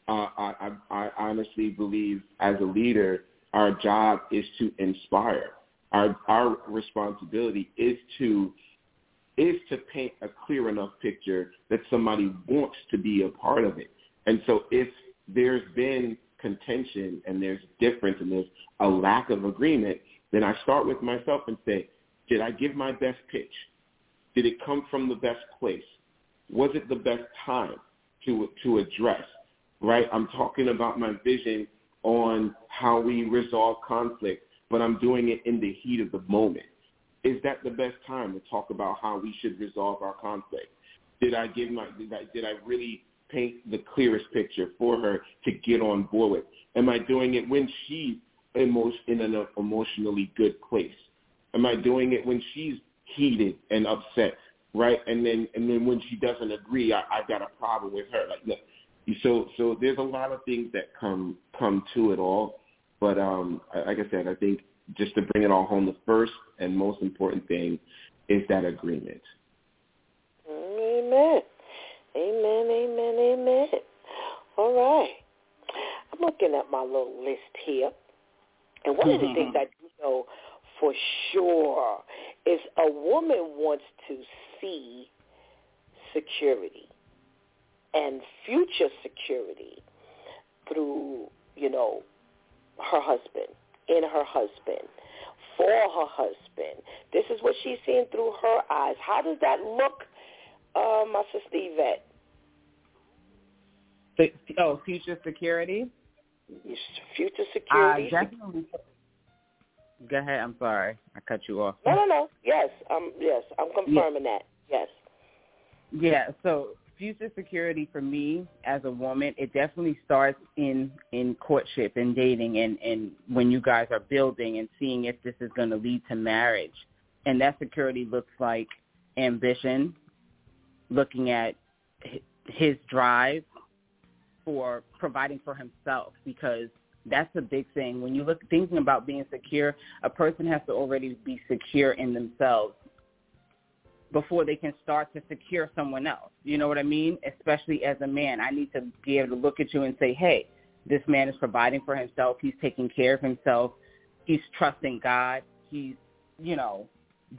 D: Uh, I, I, I honestly believe as a leader, our job is to inspire. Our, our responsibility is to is to paint a clear enough picture that somebody wants to be a part of it. And so if there's been contention and there's difference and there's a lack of agreement, then I start with myself and say, did I give my best pitch? Did it come from the best place? Was it the best time to to address? Right? I'm talking about my vision on how we resolve conflict, but I'm doing it in the heat of the moment. Is that the best time to talk about how we should resolve our conflict? Did I give my did I, did I really paint the clearest picture for her to get on board with? Am I doing it when she's in an emotionally good place? Am I doing it when she's heated and upset, right? And then and then when she doesn't agree, I, I've got a problem with her. Like, look, so so there's a lot of things that come come to it all. But um, like I said, I think just to bring it all home, the first and most important thing is that agreement.
B: Amen. Amen. Amen. Amen. All right. I'm looking at my little list here. And one of the things I do know for sure is a woman wants to see security and future security through, you know, her husband, in her husband, for her husband. This is what she's seeing through her eyes. How does that look, uh, my sister Yvette?
E: Oh, future security?
B: Future security.
E: Uh, definitely Go ahead. I'm sorry. I cut you off.
B: No, no, no. Yes, um, yes, I'm confirming yeah. that. Yes.
E: Yeah. So future security for me as a woman, it definitely starts in in courtship and dating, and and when you guys are building and seeing if this is going to lead to marriage, and that security looks like ambition, looking at his drive for providing for himself because that's a big thing. When you look thinking about being secure, a person has to already be secure in themselves before they can start to secure someone else. You know what I mean? Especially as a man, I need to be able to look at you and say, "Hey, this man is providing for himself. He's taking care of himself. He's trusting God. He's you know,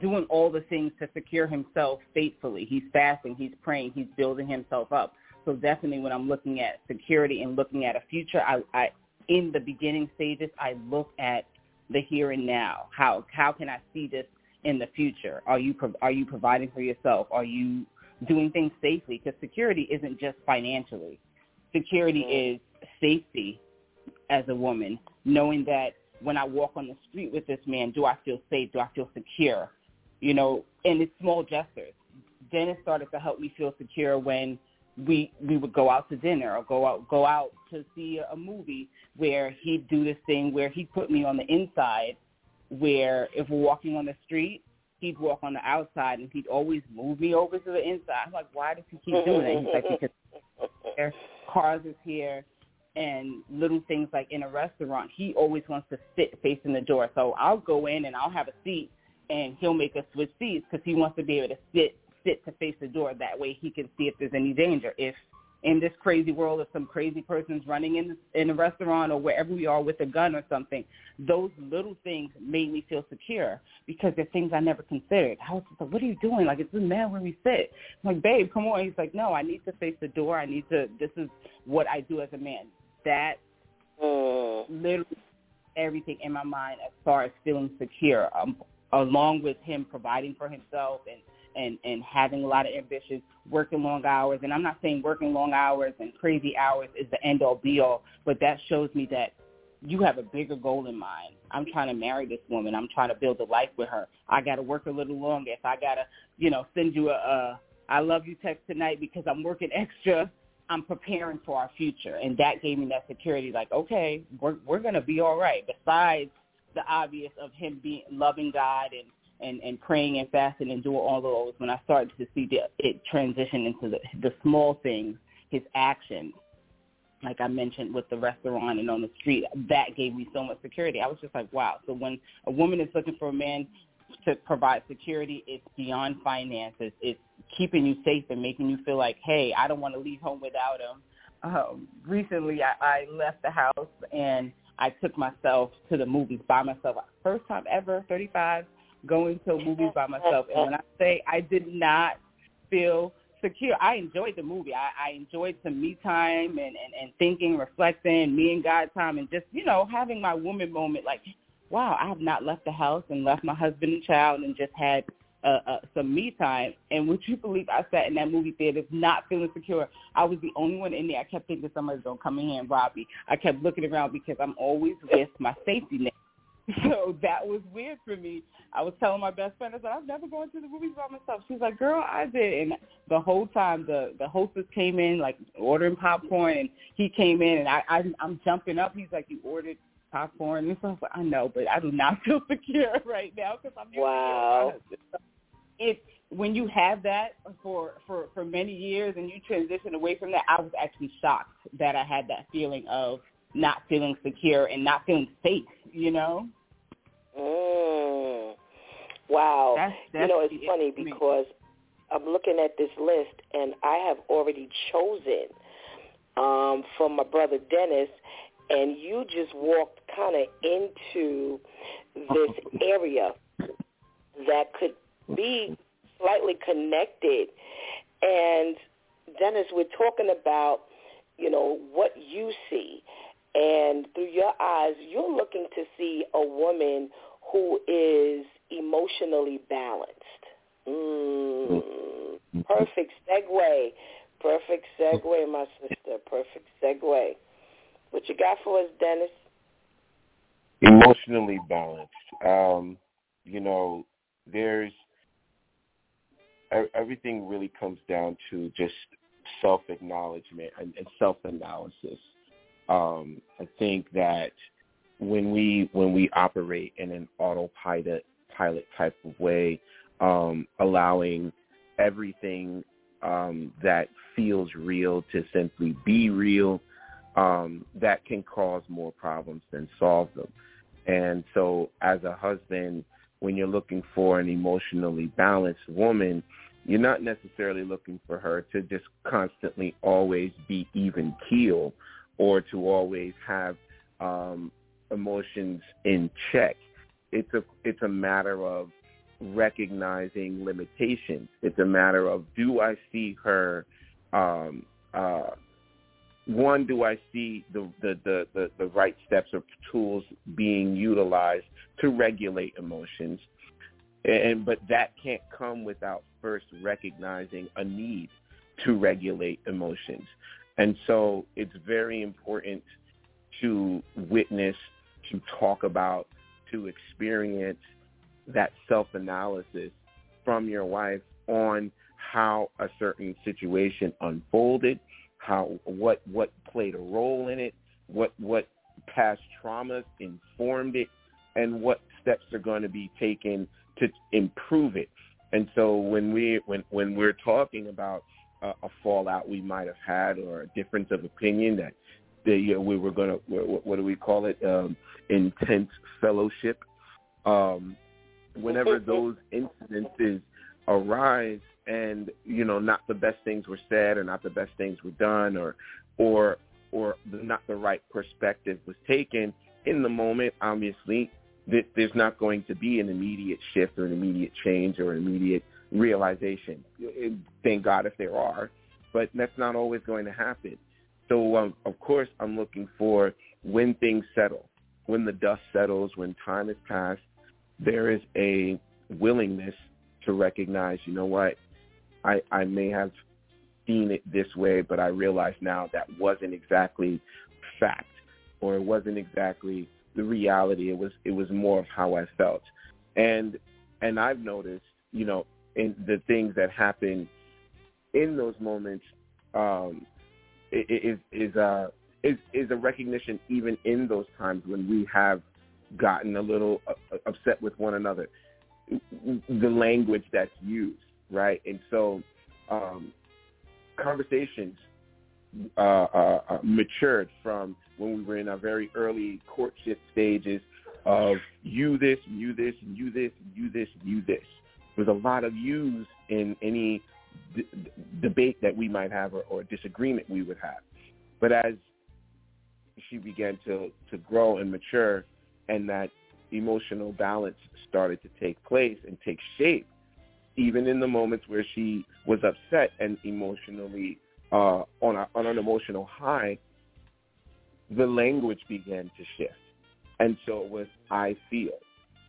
E: doing all the things to secure himself faithfully. He's fasting, he's praying, he's building himself up. So definitely when I'm looking at security and looking at a future, I, I in the beginning stages, I look at the here and now. How how can I see this in the future? Are you are you providing for yourself? Are you doing things safely? Because security isn't just financially. Security mm-hmm. is safety as a woman, knowing that when I walk on the street with this man, do I feel safe? Do I feel secure? You know, and it's small gestures. Dennis started to help me feel secure when we we would go out to dinner or go out go out to see a movie where he'd do this thing where he'd put me on the inside where if we're walking on the street he'd walk on the outside and he'd always move me over to the inside. I'm like, why does he keep doing that? He's like, because cars is here and little things like in a restaurant, he always wants to sit facing the door. So I'll go in and I'll have a seat and he'll make us switch seats because he wants to be able to sit sit to face the door. That way he can see if there's any danger. If in this crazy world, if some crazy person's running in in a restaurant or wherever we are with a gun or something, those little things made me feel secure because they're things I never considered. I was just like, "What are you doing? Like, it doesn't where we sit." I'm like, "Babe, come on." He's like, "No, I need to face the door. I need to. This is what I do as a man." That mm. literally everything in my mind as far as feeling secure, um, along with him providing for himself and and and having a lot of ambitions, working long hours. And I'm not saying working long hours and crazy hours is the end all be all, but that shows me that you have a bigger goal in mind. I'm trying to marry this woman. I'm trying to build a life with her. I got to work a little longer. If I got to, you know, send you a, a I love you text tonight because I'm working (laughs) extra, I'm preparing for our future. And that gave me that security like, okay, we're we're to be all right. Besides the obvious of him being loving God and and, and praying and fasting and doing all those, when I started to see the, it transition into the, the small things, his actions, like I mentioned with the restaurant and on the street, that gave me so much security. I was just like, wow. So when a woman is looking for a man to provide security, it's beyond finances. It's keeping you safe and making you feel like, hey, I don't want to leave home without him. Um, recently, I, I left the house and I took myself to the movies by myself. First time ever, 35, going to movies by myself. And when I say I did not feel secure, I enjoyed the movie. I, I enjoyed some me time and, and, and thinking, reflecting, me and God time, and just, you know, having my woman moment like, wow, I have not left the house and left my husband and child and just had uh, uh, some me time. And would you believe I sat in that movie theater not feeling secure? I was the only one in there. I kept thinking somebody's going to come in here and rob me. I kept looking around because I'm always with my safety net. (laughs) So that was weird for me. I was telling my best friend, I said, I've never gone to the movies by myself. She's like, girl, I did. And the whole time the the hostess came in, like ordering popcorn, and he came in, and I, I I'm jumping up. He's like, you ordered popcorn and stuff. I know, but I do not (laughs) feel secure right now because I'm
B: wow.
E: It when you have that for for for many years and you transition away from that, I was actually shocked that I had that feeling of not feeling secure and not feeling safe. You know.
B: Wow.
E: That's, that's
B: you know, it's funny because I'm looking at this list and I have already chosen um, from my brother Dennis, and you just walked kind of into this (laughs) area that could be slightly connected. And Dennis, we're talking about, you know, what you see. And through your eyes, you're looking to see a woman who is emotionally balanced. Mm, perfect segue. Perfect segue, my sister. Perfect segue. What you got for us, Dennis?
D: Emotionally balanced. Um, you know, there's everything really comes down to just self acknowledgement and, and self analysis. Um, I think that when we when we operate in an autopilot pilot type of way, um, allowing everything um, that feels real to simply be real, um, that can cause more problems than solve them. And so, as a husband, when you're looking for an emotionally balanced woman, you're not necessarily looking for her to just constantly always be even keel or to always have um, emotions in check. It's a it's a matter of recognizing limitations. It's a matter of do I see her um, uh, one, do I see the, the, the, the, the right steps or tools being utilized to regulate emotions? And but that can't come without first recognizing a need to regulate emotions. And so it's very important to witness, to talk about, to experience that self-analysis from your wife on how a certain situation unfolded, how what what played a role in it, what what past traumas informed it, and what steps are going to be taken to improve it. And so when we when when we're talking about a, a fallout we might have had or a difference of opinion that that you know, we were going to what, what do we call it? Um, intense fellowship. Um, whenever (laughs) those incidences arise, and you know not the best things were said or not the best things were done or or or the, not the right perspective was taken in the moment obviously that there's not going to be an immediate shift or an immediate change or an immediate realization. Thank god if there are but that's not always going to happen so um, of course i'm looking for when things settle when the dust settles when time has passed there is a willingness to recognize you know what I, I may have seen it this way, but I realize now that wasn't exactly fact or it wasn't exactly the reality. It was it was more of how I felt. And and I've noticed, you know, in the things that happen in those moments um is is uh is is a recognition even in those times when we have gotten a little uh, upset with one another the language that's used right? And so um, conversations uh, uh, uh, matured from when we were in our very early courtship stages of you this, you this, you this, you this, you this. There's a lot of yous in any d- debate that we might have or, or disagreement we would have. But as she began to, to grow and mature and that emotional balance started to take place and take shape, even in the moments where she was upset and emotionally uh, on, a, on an emotional high, the language began to shift. And so it was I feel,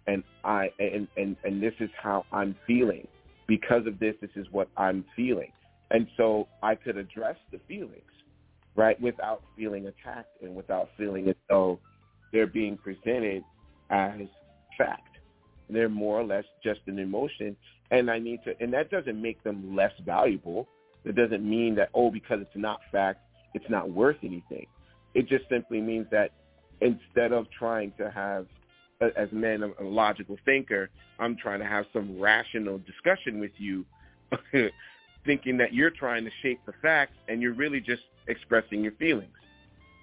D: and I and, and and this is how I'm feeling. Because of this, this is what I'm feeling. And so I could address the feelings, right, without feeling attacked and without feeling as though they're being presented as fact. They're more or less just an emotion and I need to, and that doesn't make them less valuable. It doesn't mean that, oh, because it's not fact, it's not worth anything. It just simply means that instead of trying to have, as men, a logical thinker, I'm trying to have some rational discussion with you, (laughs) thinking that you're trying to shape the facts and you're really just expressing your feelings.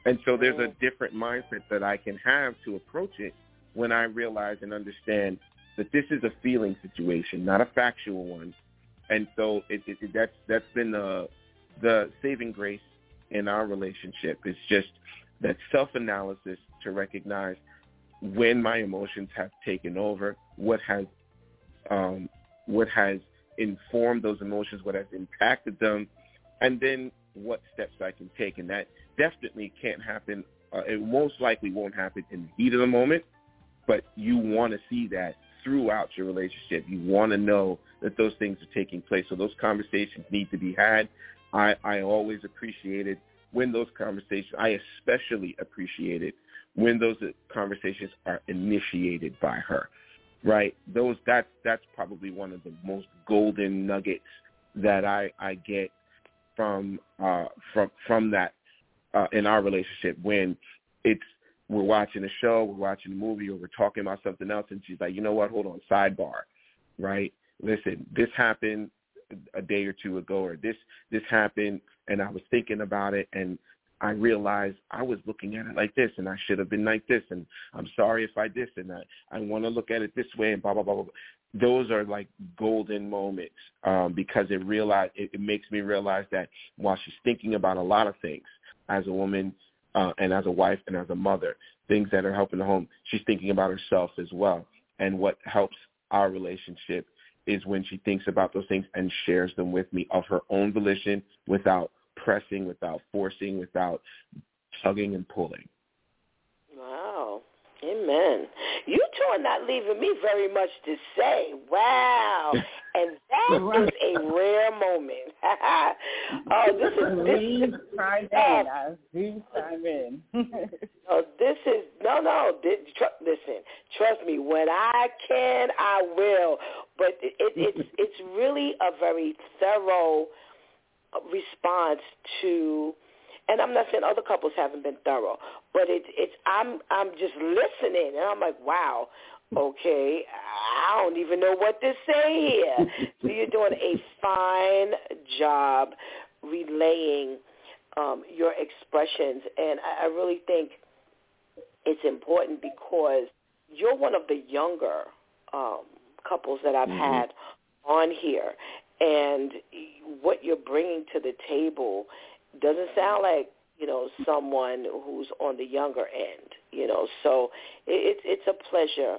D: And so there's a mm-hmm. different mindset that I can have to approach it when I realize and understand that this is a feeling situation, not a factual one. And so it, it, it, that's that's been the the saving grace in our relationship. It's just that self-analysis to recognize when my emotions have taken over, what has um, what has informed those emotions, what has impacted them, and then what steps I can take. And that definitely can't happen. Uh, it most likely won't happen in the heat of the moment, but you want to see that throughout your relationship. You want to know that those things are taking place. So those conversations need to be had. I, I always appreciated when those conversations, I especially appreciated when those conversations are initiated by her, right? Those, that's, that's probably one of the most golden nuggets that I, I get from, uh, from, from that, uh, in our relationship when it's we're watching a show, we're watching a movie, or we're talking about something else, and she's like, you know what? Hold on, sidebar, right? Listen, this happened a day or two ago, or this this happened, and I was thinking about it, and I realized I was looking at it like this, and I should have been like this, and I'm sorry if I this, and I I want to look at it this way, and blah blah blah blah. Those are like golden moments um, because it realize it, it makes me realize that while she's thinking about a lot of things as a woman, uh, and as a wife and as a mother, things that are helping the home. She's thinking about herself as well. And what helps our relationship is when she thinks about those things and shares them with me of her own volition without pressing, without forcing, without tugging and pulling.
B: Wow. Amen. You two are not leaving me very much to say. Wow. (laughs) And that that is a rare moment. (laughs) oh, this is this is
E: chime in. I do chime in.
B: oh, this is no, no. This, tr- listen, trust me. When I can, I will. But it, it, it's it's really a very thorough response to and I'm not saying other couples haven't been thorough, but it's it's I'm I'm just listening and I'm like, wow, okay, I don't even know what to say here. so you're doing a fine job relaying um, your expressions, and I, I really think it's important because you're one of the younger um, couples that I've mm-hmm. had on here, and what you're bringing to the table doesn't sound like you know someone who's on the younger end you know. So it, it's a pleasure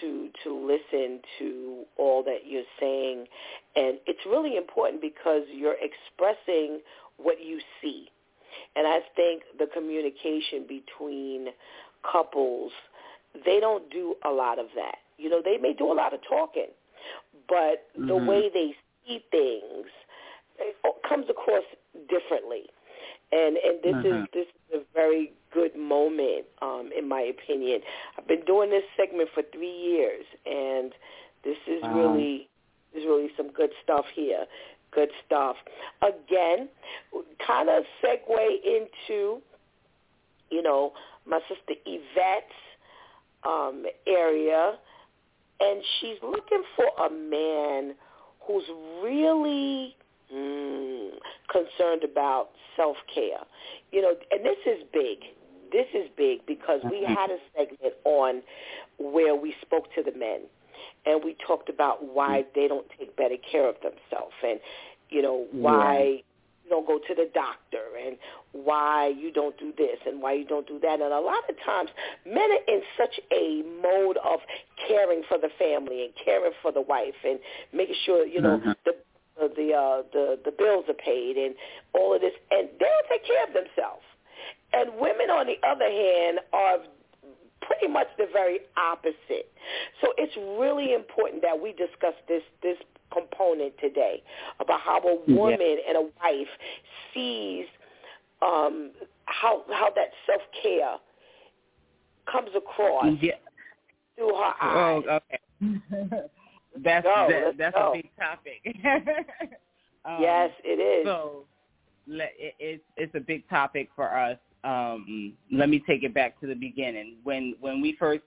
B: to to listen to all that you're saying. And it's really important because you're expressing what you see. And i think the communication between couples they don't do a lot of that. You know they may do a lot of talking but mm-hmm. the way they see things comes across differently and and this uh-huh. is this is a very good moment um in my opinion i've been doing this segment for three years and this is wow. really is really some good stuff here good stuff again kind of segue into you know my sister yvette's um area and she's looking for a man who's really mm, concerned about self-care. You know, and this is big. This is big because we mm-hmm. had a segment on where we spoke to the men and we talked about why mm. they don't take better care of themselves and, you know, why you don't go to the doctor and why you don't do this and why you don't do that. And a lot of times men are in such a mode of caring for the family and caring for the wife and making sure, you know, mm-hmm. the the uh, the the bills are paid and all of this, and they don't take care of themselves. And women, on the other hand, are pretty much the very opposite. So it's really important that we discuss this this component today about how a woman yeah. and a wife sees um, how how that self care comes across yeah. through her
E: eyes. Oh, okay. (laughs) That's go, that, that's go. a big topic. (laughs)
B: um, yes, it is.
E: So it, it's it's a big topic for us. Um, let me take it back to the beginning. When when we first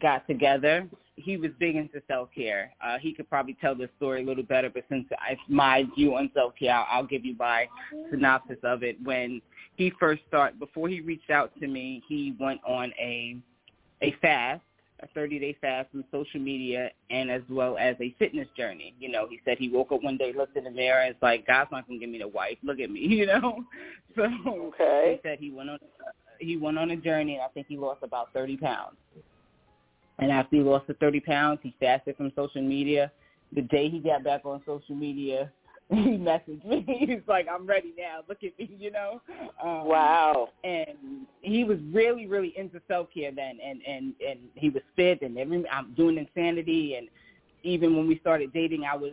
E: got together, he was big into self care. Uh, he could probably tell the story a little better, but since it's my view on self care, I'll, I'll give you my synopsis of it. When he first started, before he reached out to me, he went on a a fast a 30 day fast from social media and as well as a fitness journey. You know, he said he woke up one day, looked in the mirror, and it's like, God's not going to give me the wife. Look at me, (laughs) you know? So
B: okay.
E: he said he went on, he went on a journey and I think he lost about 30 pounds. And after he lost the 30 pounds, he fasted from social media. The day he got back on social media, (laughs) he messaged me. (laughs) He's like, I'm ready now. Look at me, you know.
B: Um, wow.
E: And he was really, really into self care then, and and and he was fit, and every I'm doing insanity, and even when we started dating, I was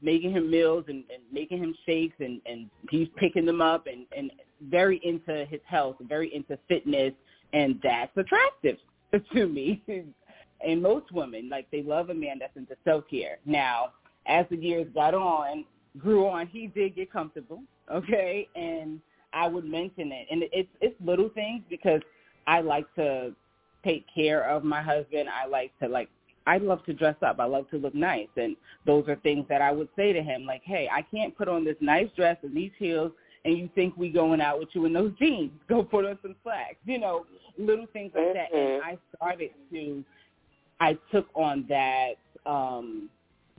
E: making him meals and, and making him shakes, and and he's picking them up, and and very into his health, very into fitness, and that's attractive (laughs) to me. and most women, like they love a man that's into self care. Now as the years got on, grew on, he did get comfortable, okay? And I would mention it. And it's it's little things because I like to take care of my husband. I like to like I love to dress up. I love to look nice. And those are things that I would say to him like, "Hey, I can't put on this nice dress and these heels and you think we going out with you in those jeans. (laughs) Go put on some slacks." You know, little things like that. And mm-hmm. I started to I took on that um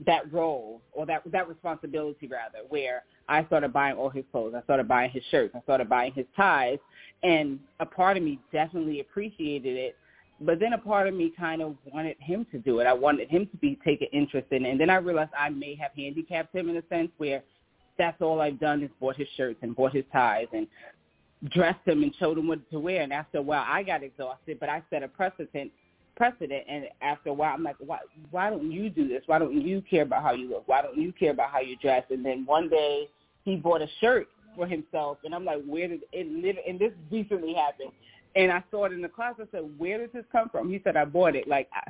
E: that role or that that responsibility rather where I started buying all his clothes. I started buying his shirts. I started buying his ties. And a part of me definitely appreciated it but then a part of me kind of wanted him to do it. I wanted him to be taking interest in it. And then I realized I may have handicapped him in a sense where that's all I've done is bought his shirts and bought his ties and dressed him and showed him what to wear. And after a while, I got exhausted, but I set a precedent. Precedent, and after a while, I'm like, why? Why don't you do this? Why don't you care about how you look? Why don't you care about how you dress? And then one day, he bought a shirt for himself, and I'm like, where did it? Live and this recently happened, and I saw it in the class. I said, where does this come from? He said, I bought it. Like, I,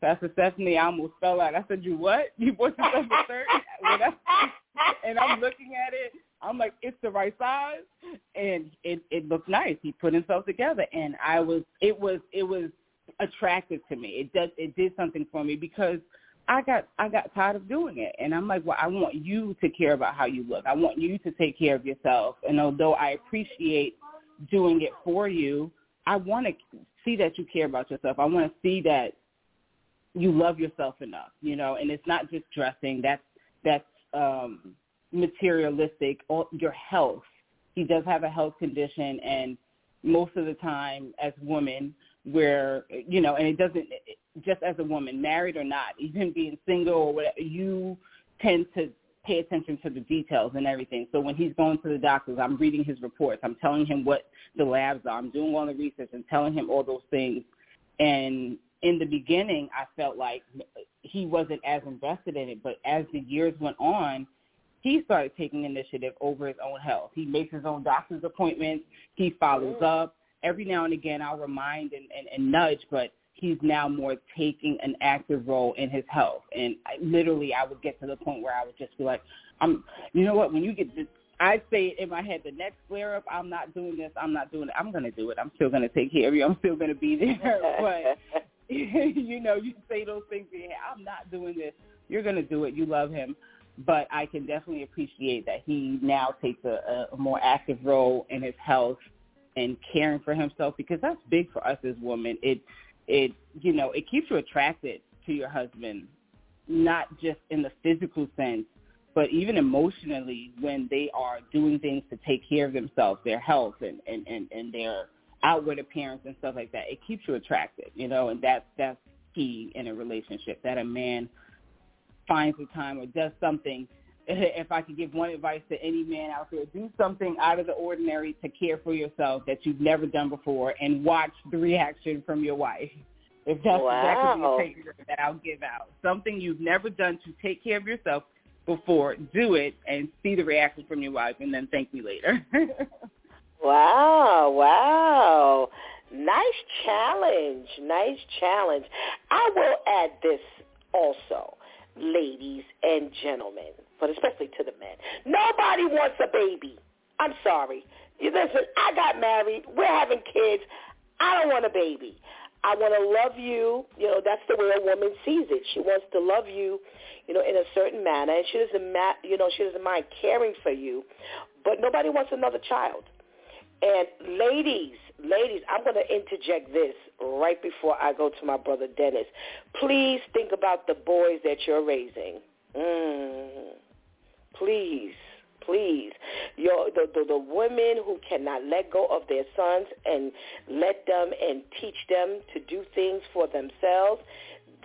E: Pastor Stephanie, I almost fell out. I said, you what? (laughs) You bought yourself a shirt? (laughs) and I'm looking at it. I'm like, it's the right size, and it it looked nice. He put himself together, and I was, it was, it was attractive to me. It does, it did something for me because I got, I got tired of doing it, and I'm like, well, I want you to care about how you look. I want you to take care of yourself, and although I appreciate doing it for you, I want to see that you care about yourself. I want to see that you love yourself enough, you know, and it's not just dressing. That's that's um, materialistic. Or your health. He does have a health condition, and most of the time, as women, where you know, and it doesn't just as a woman, married or not, even being single or whatever, you tend to pay attention to the details and everything. So when he's going to the doctors, I'm reading his reports. I'm telling him what the labs are. I'm doing all the research and telling him all those things. And in the beginning, I felt like he wasn't as invested in it, but as the years went on, he started taking initiative over his own health. He makes his own doctor's appointments. He follows mm. up. Every now and again, I'll remind and, and, and nudge, but he's now more taking an active role in his health. And I, literally, I would get to the point where I would just be like, "I'm, you know what? When you get this, I say it in my head, the next flare up, I'm not doing this. I'm not doing it. I'm going to do it. I'm still going to take care of you. I'm still going to be (laughs) there. but (laughs) you know, you say those things. Hey, I'm not doing this. You're going to do it. You love him. But I can definitely appreciate that he now takes a, a more active role in his health and caring for himself because that's big for us as women. It, it, you know, it keeps you attracted to your husband, not just in the physical sense, but even emotionally when they are doing things to take care of themselves, their health and, and, and, and their outward appearance and stuff like that. It keeps you attracted, you know, and that's that's key in a relationship. That a man finds the time or does something. (laughs) If I could give one advice to any man out there, do something out of the ordinary to care for yourself that you've never done before, and watch the reaction from your wife. If that's
B: wow.
E: exactly the that I'll give out, something you've never done to take care of yourself before, do it and see the reaction from your wife, and then thank me later. (laughs)
B: Wow, wow. Nice challenge. Nice challenge. I will add this also, ladies and gentlemen, but especially to the men. Nobody wants a baby. I'm sorry. You listen, I got married. We're having kids. I don't want a baby. I want to love you. You know, that's the way a woman sees it. She wants to love you, you know, in a certain manner, and she doesn't, ma- you know, she doesn't mind caring for you. But nobody wants another child. And ladies, ladies, I'm going to interject this right before I go to my brother Dennis. Please think about the boys that you're raising. Mm. Please, please. Your, the, the, the women who cannot let go of their sons and let them and teach them to do things for themselves,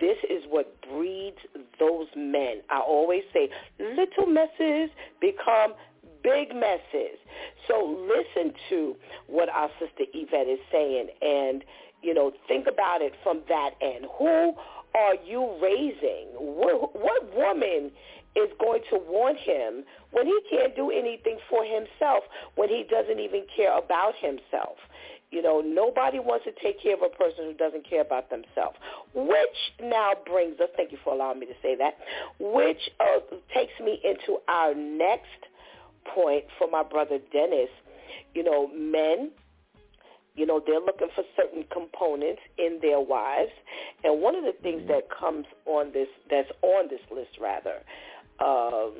B: this is what breeds those men. I always say, little messes become big messes. So listen to what our sister Yvette is saying and, you know, think about it from that end. Who are you raising? What, what woman is going to want him when he can't do anything for himself, when he doesn't even care about himself? You know, nobody wants to take care of a person who doesn't care about themselves. Which now brings us, thank you for allowing me to say that, which uh, takes me into our next point for my brother Dennis, you know, men, you know, they're looking for certain components in their wives. And one of the things mm-hmm. that comes on this, that's on this list rather, um,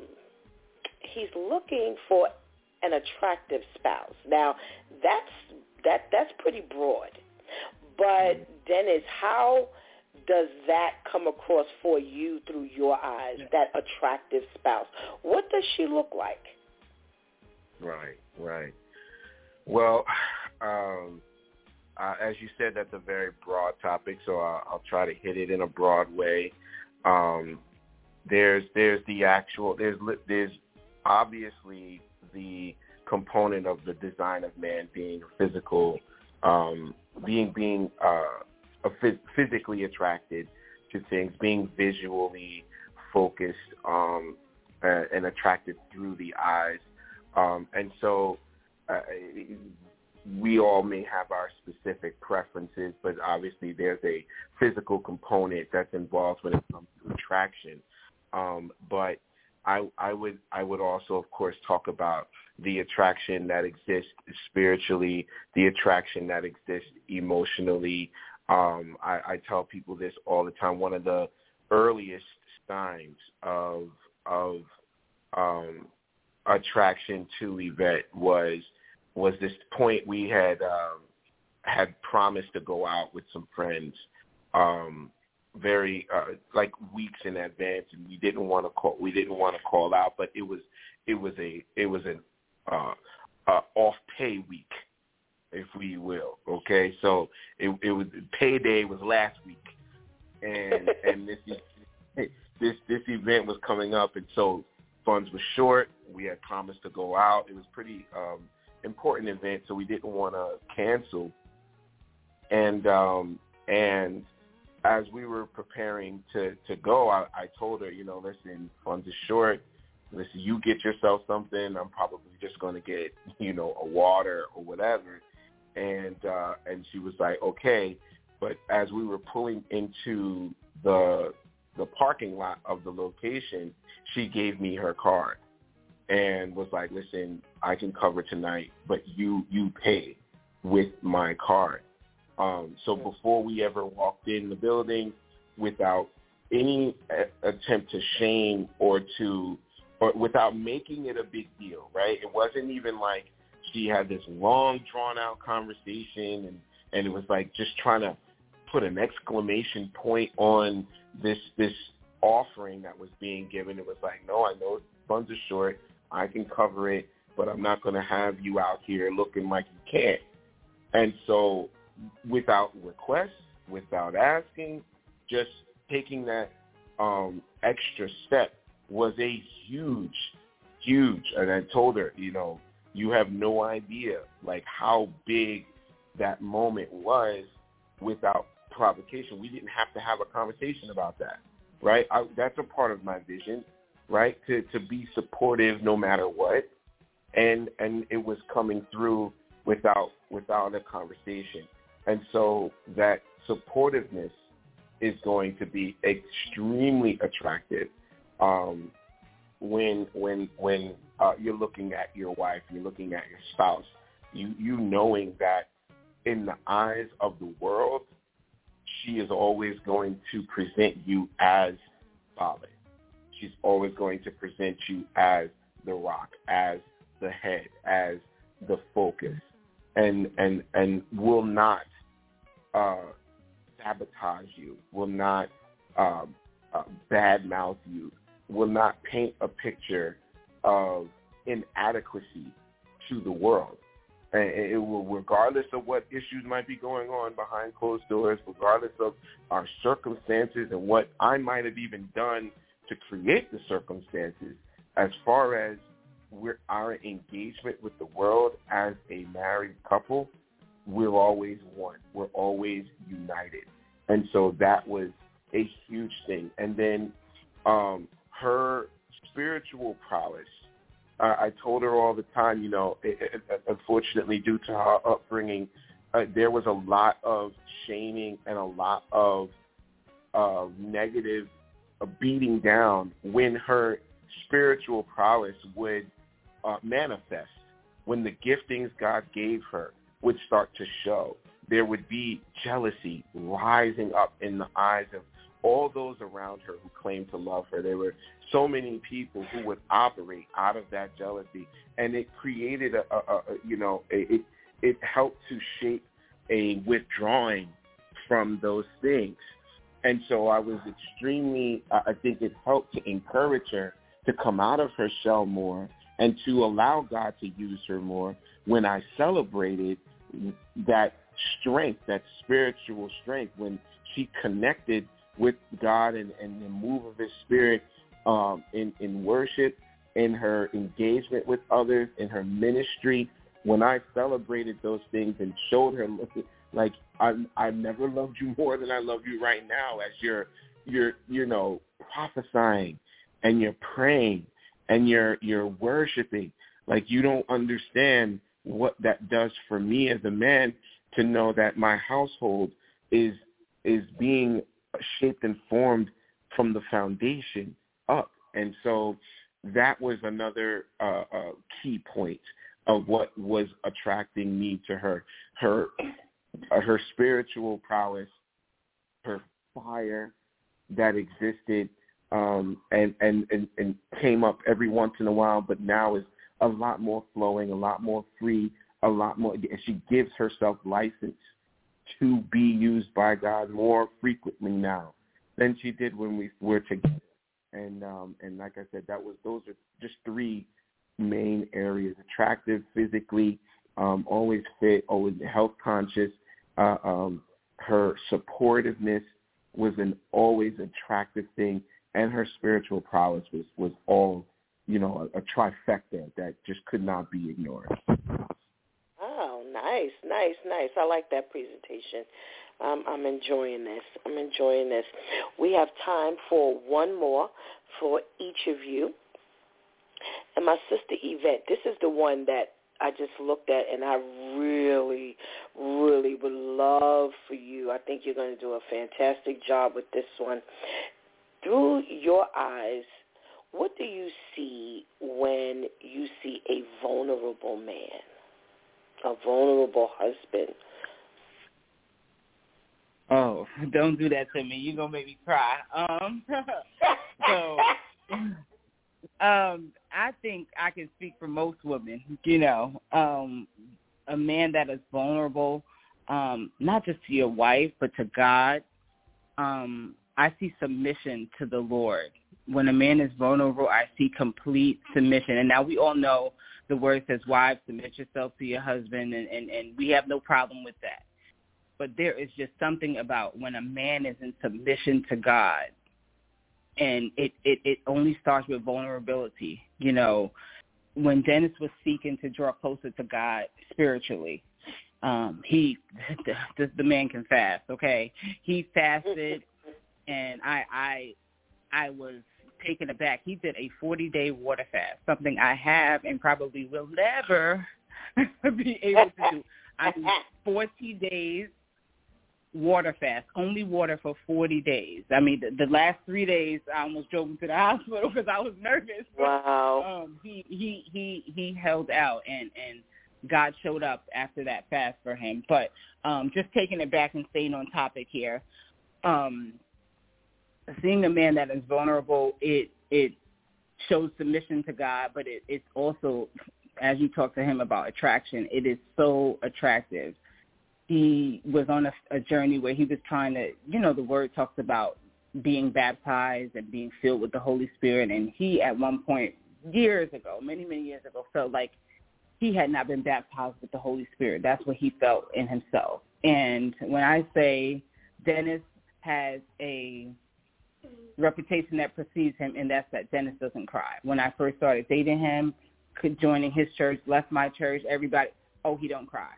B: he's looking for an attractive spouse. Now, that's, that, that's pretty broad. But mm-hmm. Dennis, how does that come across for you through your eyes, that attractive spouse? What does she look like?
D: Right, right. Well, (sighs) um, uh, as you said, that's a very broad topic, so I'll, I'll try to hit it in a broad way. Um, there's there's the actual there's there's obviously the component of the design of man being physical, um, being being uh, physically attracted to things, being visually focused um, and attracted through the eyes, um, and so uh, we all may have our specific preferences, but obviously there's a physical component that's involved when it comes to attraction. Um, but I, I would I would also, of course, talk about the attraction that exists spiritually, the attraction that exists emotionally. Um, I, I tell people this all the time. One of the earliest signs of of um, attraction to Yvette was was this point we had um, had promised to go out with some friends um, very uh, like weeks in advance, and we didn't want to call we didn't want to call out, but it was it was a it was an uh, uh, off pay week, if we will. Okay, so it it was payday was last week, and and this this this event was coming up, and so funds were short. We had promised to go out. It was pretty um, important event, so we didn't want to cancel. And um, and as we were preparing to to go, I, I told her, you know, listen, funds are short. Listen, you get yourself something. I'm probably just going to get, you know, a water or whatever. And uh, and she was like, okay. But as we were pulling into the the parking lot of the location, she gave me her card and was like, "Listen, I can cover tonight, but you you pay with my card." Um, so before we ever walked in the building, without any a- attempt to shame or to or without making it a big deal, right? It wasn't even like she had this long drawn out conversation and and it was like just trying to put an exclamation point on this this offering that was being given. It was like, no, I know funds are short. I can cover it, but I'm not going to have you out here looking like you can't. And so without request, without asking, just taking that um, extra step was a huge, huge, and I told her, you know, you have no idea like how big that moment was without provocation. We didn't have to have a conversation about that, right? I, that's a part of my vision right? To to be supportive no matter what, and and it was coming through without without a conversation, and so that supportiveness is going to be extremely attractive um, when when when uh, you're looking at your wife, you're looking at your spouse, you you knowing that in the eyes of the world, she is always going to present you as solid she's always going to present you as the rock, as the head, as the focus, and and and will not uh, sabotage you, will not uh, uh, badmouth you, will not paint a picture of inadequacy to the world. And it will, regardless of what issues might be going on behind closed doors, regardless of our circumstances and what I might have even done to create the circumstances as far as our engagement with the world as a married couple, we're always one. We're always united. And so that was a huge thing. And then um, her spiritual prowess, uh, I told her all the time, you know, it, it, unfortunately due to her upbringing, uh, there was a lot of shaming and a lot of uh, negative a beating down when her spiritual prowess would uh, manifest, when the giftings God gave her would start to show. There would be jealousy rising up in the eyes of all those around her who claimed to love her. There were so many people who would operate out of that jealousy, and it created a, a, a you know, it it helped to shape a withdrawing from those things. And so I was extremely, I think it helped to encourage her to come out of her shell more and to allow God to use her more when I celebrated that strength, that spiritual strength when she connected with God and, and the move of his spirit um, in, in worship, in her engagement with others, in her ministry. When I celebrated those things and showed her, like I I never loved you more than I love you right now, as you're you're you know prophesying and you're praying and you're you're worshiping. Like you don't understand what that does for me as a man to know that my household is is being shaped and formed from the foundation up. And so that was another uh, uh, key point of what was attracting me to her. Her uh, her spiritual prowess, her fire that existed um, and, and, and, and came up every once in a while, but now is a lot more flowing, a lot more free, a lot more. And she gives herself license to be used by God more frequently now than she did when we were together. And um, and like I said, that was those are just three main areas: attractive physically, um, always fit, always health conscious. Uh, um, her supportiveness was an always attractive thing, and her spiritual prowess was was all you know a, a trifecta that just could not be ignored.
B: Nice, nice, nice. I like that presentation. Um, I'm enjoying this. I'm enjoying this. We have time for one more for each of you. And my sister Yvette, this is the one that I just looked at and I really, really would love for you. I think you're going to do a fantastic job with this one. Through your eyes, what do you see when you see a vulnerable man, a vulnerable husband?
E: Oh, (laughs) don't do that to me. You're gonna make me cry. Um, (laughs) so, (laughs) um, I think I can speak for most women. You know, um, a man that is vulnerable, um, not just to your wife, but to God. Um, I see submission to the Lord. When a man is vulnerable, I see complete submission. And now we all know the word says, wives, submit yourself to your husband, and, and, and we have no problem with that. But there is just something about when a man is in submission to God, and it, it, it only starts with vulnerability. You know, when Dennis was seeking to draw closer to God spiritually, um, he (laughs) the, the man can fast. Okay, he fasted and I I I was taken aback. He did a 40 day water fast, something I have and probably will never (laughs) be able to do. I do 40 days water fast, only water for 40 days. I mean, the, the last three days I almost drove him to the (laughs) hospital because I was nervous.
B: Wow. (laughs)
E: Um, he he he he held out and and God showed up after that fast for him. But um, just taking it back and staying on topic here. Um, seeing a man that is vulnerable, it it shows submission to God, but it, it's also, as you talk to him about attraction, it is so attractive. He was on a, a journey where he was trying to, you know, the word talks about being baptized and being filled with the Holy Spirit, and he at one point years ago, many many years ago, felt like he had not been baptized with the Holy Spirit. That's what he felt in himself. And when I say Dennis has a reputation that precedes him, and that's that Dennis doesn't cry. When I first started dating him, joining his church, left my church, everybody, oh, he don't cry.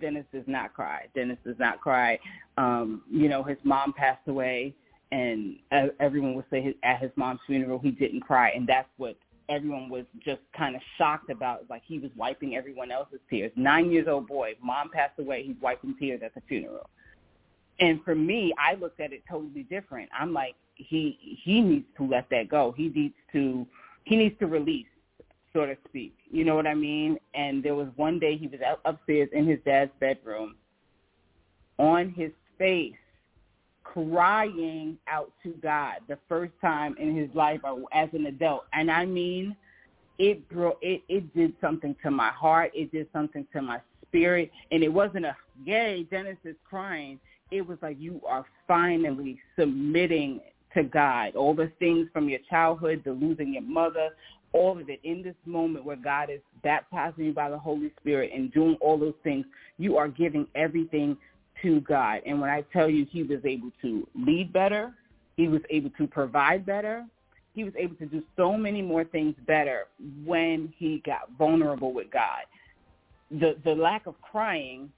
E: Dennis does not cry. Dennis does not cry. Um, you know, his mom passed away, and everyone would say his, at his mom's funeral he didn't cry, and that's what everyone was just kind of shocked about. Like he was wiping everyone else's tears. Nine years old boy, mom passed away, he's wiping tears at the funeral. And for me, I looked at it totally different. I'm like, he he needs to let that go. He needs to he needs to release, so to speak. You know what I mean? And there was one day he was out upstairs in his dad's bedroom, on his face, crying out to God the first time in his life uh, as an adult. And I mean, it brought it it did something to my heart. It did something to my spirit, and it wasn't a yay Dennis is crying. It was like you are finally submitting to God. All the things from your childhood, the losing your mother, all of it in this moment where God is baptizing you by the Holy Spirit and doing all those things, you are giving everything to God. And when I tell you he was able to lead better, he was able to provide better, he was able to do so many more things better when he got vulnerable with God. The the lack of crying,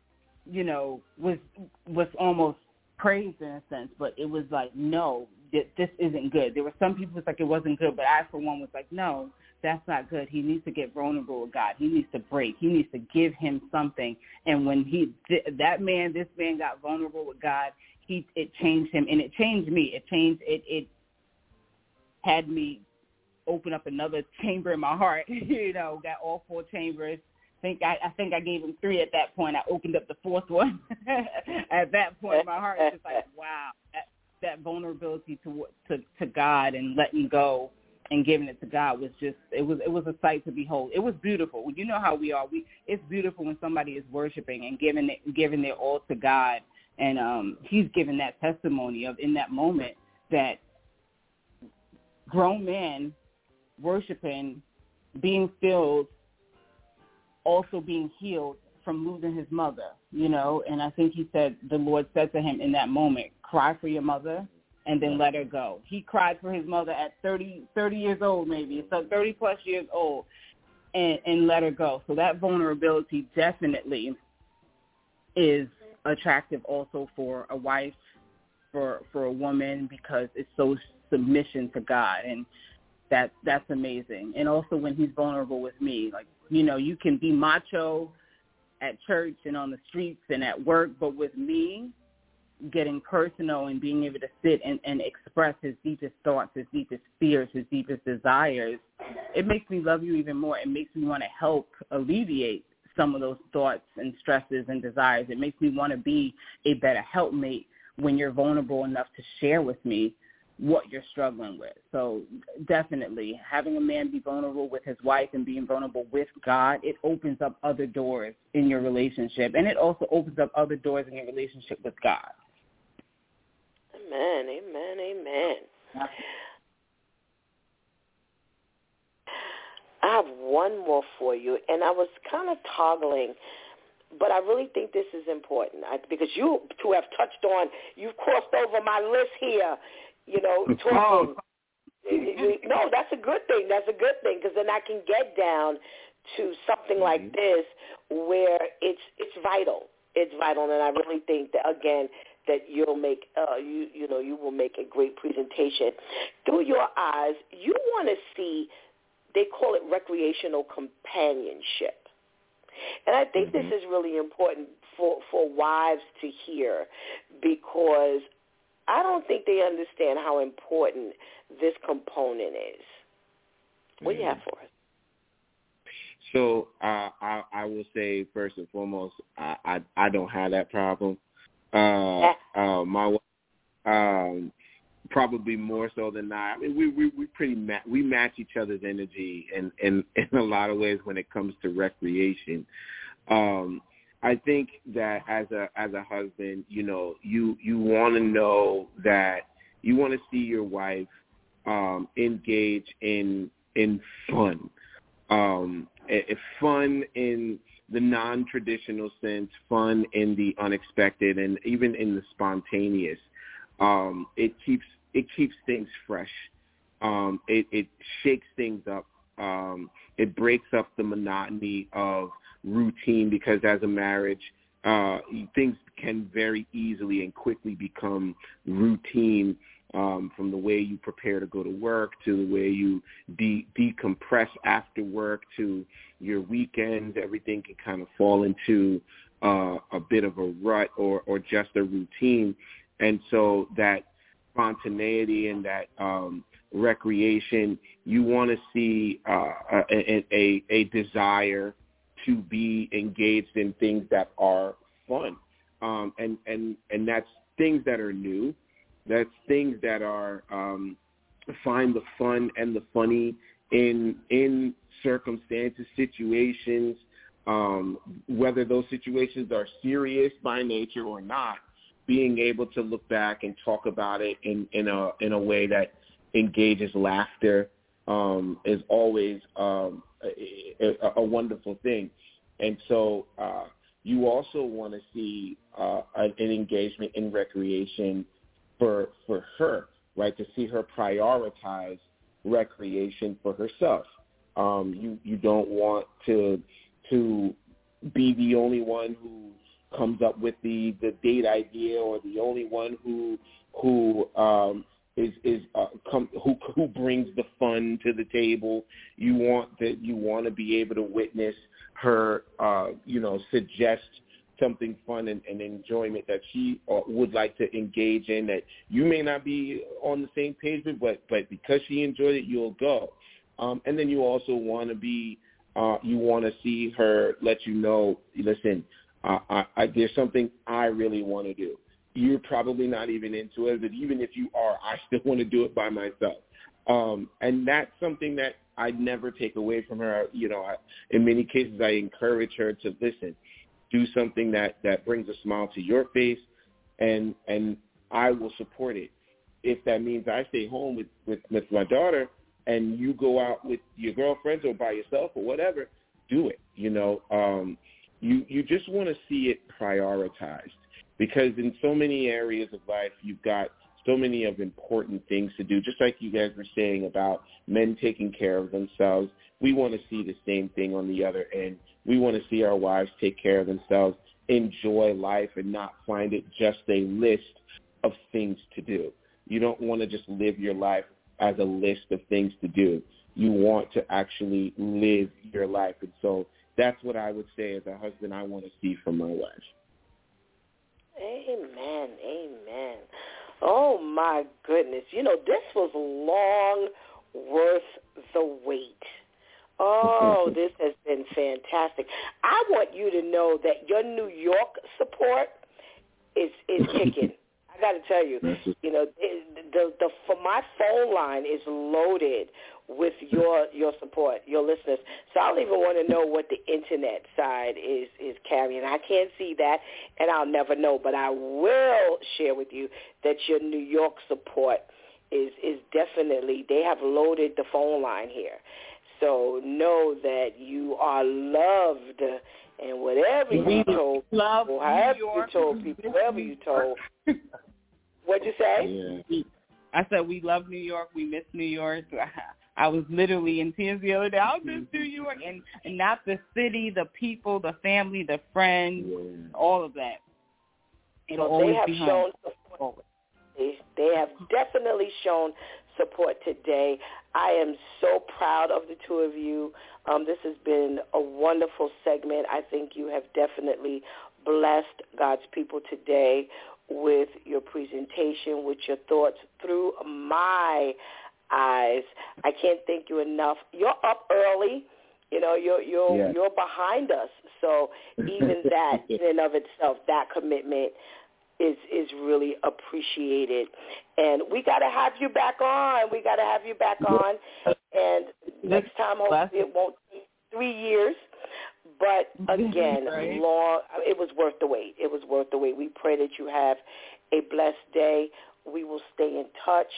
E: you know, was was almost praised in a sense, but it was like, no, this isn't good. There were some people was like it wasn't good, but I for one was like, no, that's not good. He needs to get vulnerable with God. He needs to break. He needs to give him something. And when he that man, this man got vulnerable with God, he it changed him, and it changed me. It changed it. It had me open up another chamber in my heart. (laughs) you know, got all four chambers. I think I, I think I gave him three at that point. I opened up the fourth one. (laughs) at that point, my heart was just like, wow, that, that vulnerability to to to God and letting go and giving it to God was just it was it was a sight to behold. It was beautiful. You know how we are. We it's beautiful when somebody is worshiping and giving it giving their all to God and um he's given that testimony of in that moment that grown men worshiping, being filled, also being healed from losing his mother, you know, and I think he said the Lord said to him in that moment, cry for your mother and then let her go. He cried for his mother at 30, 30 years old maybe, so 30 plus years old, and, and let her go. So that vulnerability definitely is attractive also for a wife, for for a woman because it's so submission to God and that that's amazing. And also when he's vulnerable with me, like you know, you can be macho at church and on the streets and at work, but with me, getting personal and being able to sit and, and express his deepest thoughts, his deepest fears, his deepest desires, it makes me love you even more. It makes me want to help alleviate some of those thoughts and stresses and desires. It makes me want to be a better helpmate when you're vulnerable enough to share with me what you're struggling with. So definitely having a man be vulnerable with his wife and being vulnerable with God, it opens up other doors in your relationship. And it also opens up other doors in your relationship with God.
B: Amen, amen, amen. I have one more for you, and I was kind of toggling, but I really think this is important I, because you two have touched on, you've crossed over my list here, you know, (laughs) talking. (laughs) no, that's a good thing. That's a good thing because then I can get down to something like mm-hmm. this where it's it's vital. It's vital, and I really think that again that you'll make uh, you you know you will make a great presentation through your eyes. You want to see they call it recreational companionship, and I think mm-hmm. this is really important for for wives to hear because I don't think they understand how important this component is. What do you have for us?
D: So uh, I, I will say first and foremost, I, I I don't have that problem. Uh, uh, my um, probably more so than not. I mean, we we we pretty ma- we match each other's energy in in (laughs) in a lot of ways when it comes to recreation. Um, I think that as a as a husband, you know, you you want to know that you want to see your wife um, engage in in fun, um, if fun in the non-traditional sense, fun in the unexpected, and even in the spontaneous. Um, it keeps it keeps things fresh. Um, it, it shakes things up. Um, it breaks up the monotony of routine because as a marriage, uh, things can very easily and quickly become routine um, from the way you prepare to go to work to the way you de- decompress after work to your weekends. Everything can kind of fall into uh, a bit of a rut or, or just a routine. And so that spontaneity and that um, recreation, you want to see uh, a, a, a desire to be engaged in things that are fun. Um, and, and, and that's things that are new that's things that are um, find the fun and the funny in in circumstances, situations, um, whether those situations are serious by nature or not. being able to look back and talk about it in, in a in a way that engages laughter um, is always um, a, a, a wonderful thing. And so uh, you also want to see uh, an, an engagement in recreation for for her, right? To see her prioritize recreation for herself. Um, you you don't want to to be the only one who comes up with the the date idea or the only one who who um, is is uh, come who who brings the fun to the table. You want that you want to be able to witness her, uh, you know, suggest something fun and, and enjoyment that she uh, would like to engage in that you may not be on the same page with, but but because she enjoyed it, you'll go. Um, and then you also want to be, uh, you want to see her let you know, listen, uh, I, I, there's something I really want to do. You're probably not even into it, but even if you are, I (laughs) still want to do it by myself. Um, and that's something that I never take away from her. You know, I, in many cases, I encourage her to listen, do something that that brings a smile to your face, and and I will support it. If that means I stay home with with, with my daughter, and you go out with your girlfriends or by yourself or whatever, do it. You know, um, you you just want to see it prioritized because in so many areas of life you've got so many of important things to do. Just like you guys were saying about men taking care of themselves, we want to see the same thing on the other end. We want to see our wives take care of themselves, enjoy life, and not find it just a list of things to do. You don't want to just live your life as a list of things to do. You want to actually live your life. And so that's what I would say as a husband I want to see from my wife.
B: Amen. Amen. Oh my goodness. You know, this was long worth the wait. Oh, (laughs) this has been fantastic. I want you to know that your New York support is is kicking. (laughs) I got to tell you, you know, the, the the for my phone line is loaded with your your support, your listeners. So I don't even want to know what the internet side is is carrying. I can't see that, and I'll never know. But I will share with you that your New York support is is definitely they have loaded the phone line here. So know that you are loved and whatever you told
E: Love
B: people, however you told people, whoever you told. What'd you say?
D: Yeah.
E: I said we love New York. We miss New York. (laughs) I was literally in tears the other day. I miss New York, and, and not the city, the people, the family, the friends,
D: Yeah.
E: all of that. It'll
B: So
E: always
B: they have
E: be
B: shown
E: home.
B: support. They, they have definitely shown support today. I am so proud of the two of you. Um, this has been a wonderful segment. I think you have definitely blessed God's people today with your presentation, with your thoughts through my eyes. I can't thank you enough. You're up early. You know, you're you're
D: Yes.
B: you're behind us. So (laughs) even that in and of itself, that commitment is is really appreciated. And we got to have you back on. We got to have you back on. And next time, hopefully, it won't take three years. But (laughs) again,
E: Right.
B: long. It was worth the wait. It was worth the wait. We pray that you have a blessed day. We will stay in touch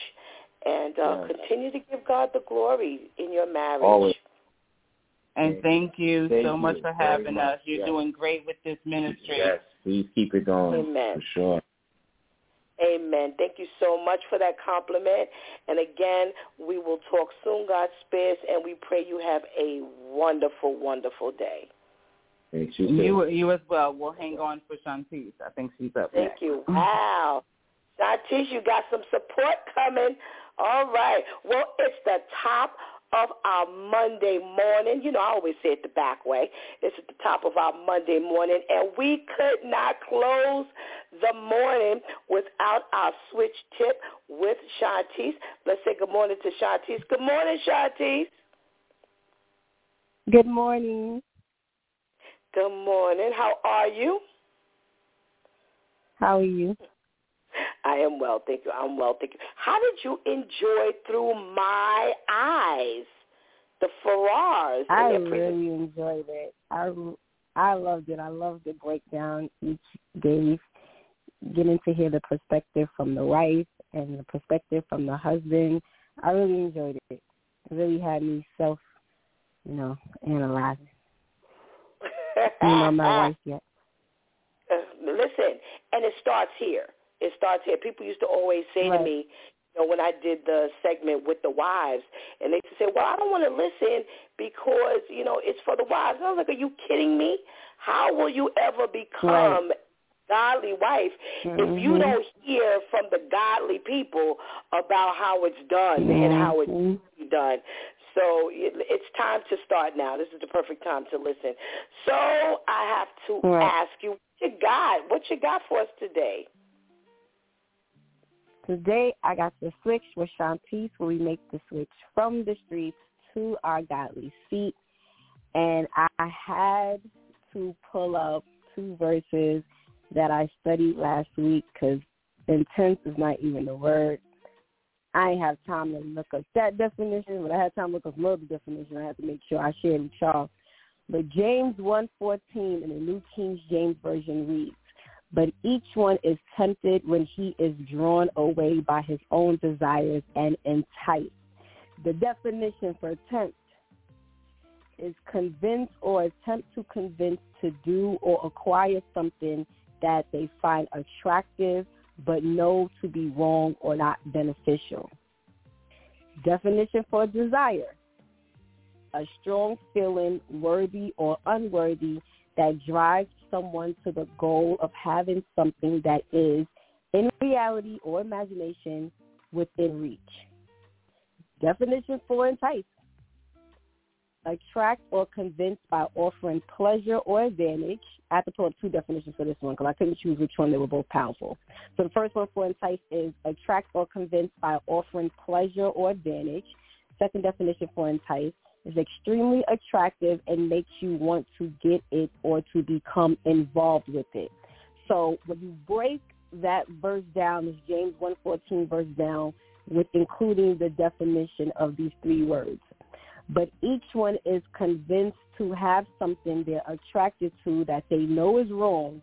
B: and uh,
D: Yes.
B: continue to give God the glory in your marriage.
D: Always.
E: And thank you
D: Thank
E: so much
D: you
E: for having
D: much.
E: us. You're
D: Yes.
E: doing great with this ministry.
D: Yes, please keep it going.
B: Amen.
D: For sure.
B: Amen. Thank you so much for that compliment. And again, we will talk soon, God spares, and we pray you have a wonderful, wonderful day.
D: Thanks you.
E: And you, you as well. We'll hang on for Shantice. I think she's up
B: Thank
E: next.
B: you. Wow. Shantice, you got some support coming. All right. Well, it's the top of our Monday morning. You know, I always say it the back way. It's at the top of our Monday morning, and we could not close the morning without our switch tip with Shantice. Let's say good morning to Shantice. Good morning, Shantice.
F: Good morning.
B: Good morning. How are you?
F: How are you?
B: I am well, thank you. I'm well, thank you. How did you enjoy Through My Eyes, the Farrars?
F: I really enjoyed it. I I loved it. I loved the breakdown each gave getting to hear the perspective from the wife and the perspective from the husband. I really enjoyed it. It really had me self, you know, analyzing. You know, my (laughs) wife yet.
B: Uh, listen, and it starts here. It starts here. People used to always say
F: right.
B: to me, you know, when I did the segment with the wives, and they used to say, well, I don't want to listen because, you know, it's for the wives. And I was like, are you kidding me? How will you ever become
F: right.
B: godly wife
F: mm-hmm.
B: if you don't hear from the godly people about how it's done
F: mm-hmm.
B: and how it's done? So it's time to start now. This is the perfect time to listen. So I have to
F: right.
B: ask you, what you got? What you got for us today?
F: Today I got the switch with Shantice where we make the switch from the streets to our godly seat. And I had to pull up two verses that I studied last week because intense is not even the word. I have time to look up that definition, but I had time to look up another definition. I had to make sure I shared with y'all. But James 1.14 in the New King James Version reads, but each one is tempted when he is drawn away by his own desires and enticed. The definition for tempt is convince or attempt to convince to do or acquire something that they find attractive but know to be wrong or not beneficial. Definition for desire, a strong feeling worthy or unworthy that drives someone to the goal of having something that is, in reality or imagination, within reach. Definition for entice. Attract or convince by offering pleasure or advantage. I have to pull up two definitions for this one because I couldn't choose which one. They were both powerful. So the first one for entice is attract or convince by offering pleasure or advantage. Second definition for entice is extremely attractive and makes you want to get it or to become involved with it. So when you break that verse down, this James 114 verse down, with including the definition of these three words. But each one is convinced to have something they're attracted to that they know is wrong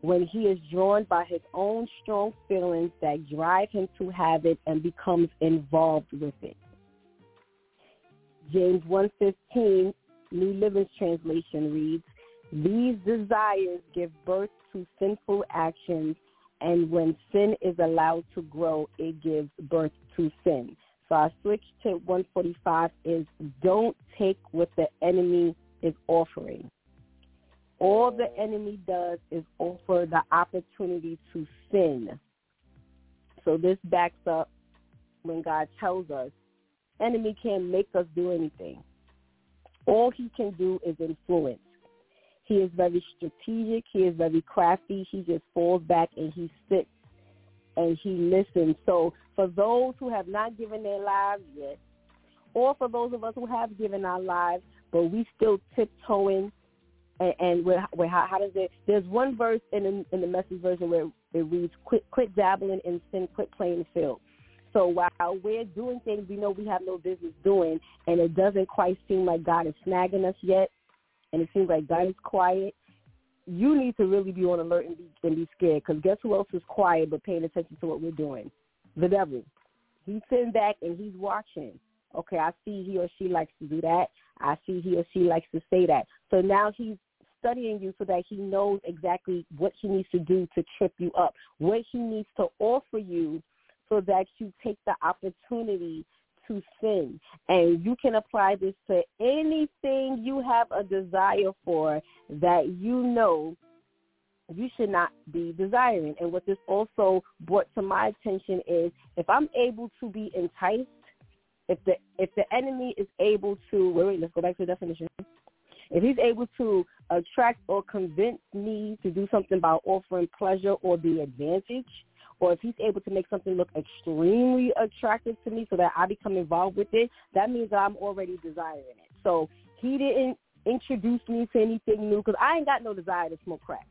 F: when he is drawn by his own strong feelings that drive him to have it and becomes involved with it. James 1.15, New Living Translation reads, These desires give birth to sinful actions, and when sin is allowed to grow, it gives birth to sin. So I switched to 145 is don't take what the enemy is offering. All the enemy does is offer the opportunity to sin. So this backs up when God tells us enemy can't make us do anything. All he can do is influence. He is very strategic. He is very crafty. He just falls back and he sits and he listens. So for those who have not given their lives yet, or for those of us who have given our lives, but we still tiptoeing, and, and we're, we're, how, how does it? There's one verse in the, in the message version where it reads, "Quit, quit dabbling in sin, quit playing the field." So while we're doing things we know we have no business doing, and it doesn't quite seem like God is snagging us yet, and it seems like God is quiet, you need to really be on alert and be, and be scared. Because guess who else is quiet but paying attention to what we're doing? The devil. He's sitting back and he's watching. Okay, I see he or she likes to do that. I see he or she likes to say that. So now he's studying you so that he knows exactly what he needs to do to trip you up, what he needs to offer you so that you take the opportunity to sin. And you can apply this to anything you have a desire for that you know you should not be desiring. And what this also brought to my attention is if I'm able to be enticed, if the if the enemy is able to wait, wait, let's go back to the definition. If he's able to attract or convince me to do something by offering pleasure or the advantage, or if he's able to make something look extremely attractive to me so that I become involved with it, that means that I'm already desiring it. So he didn't introduce me to anything new because I ain't got no desire to smoke crack.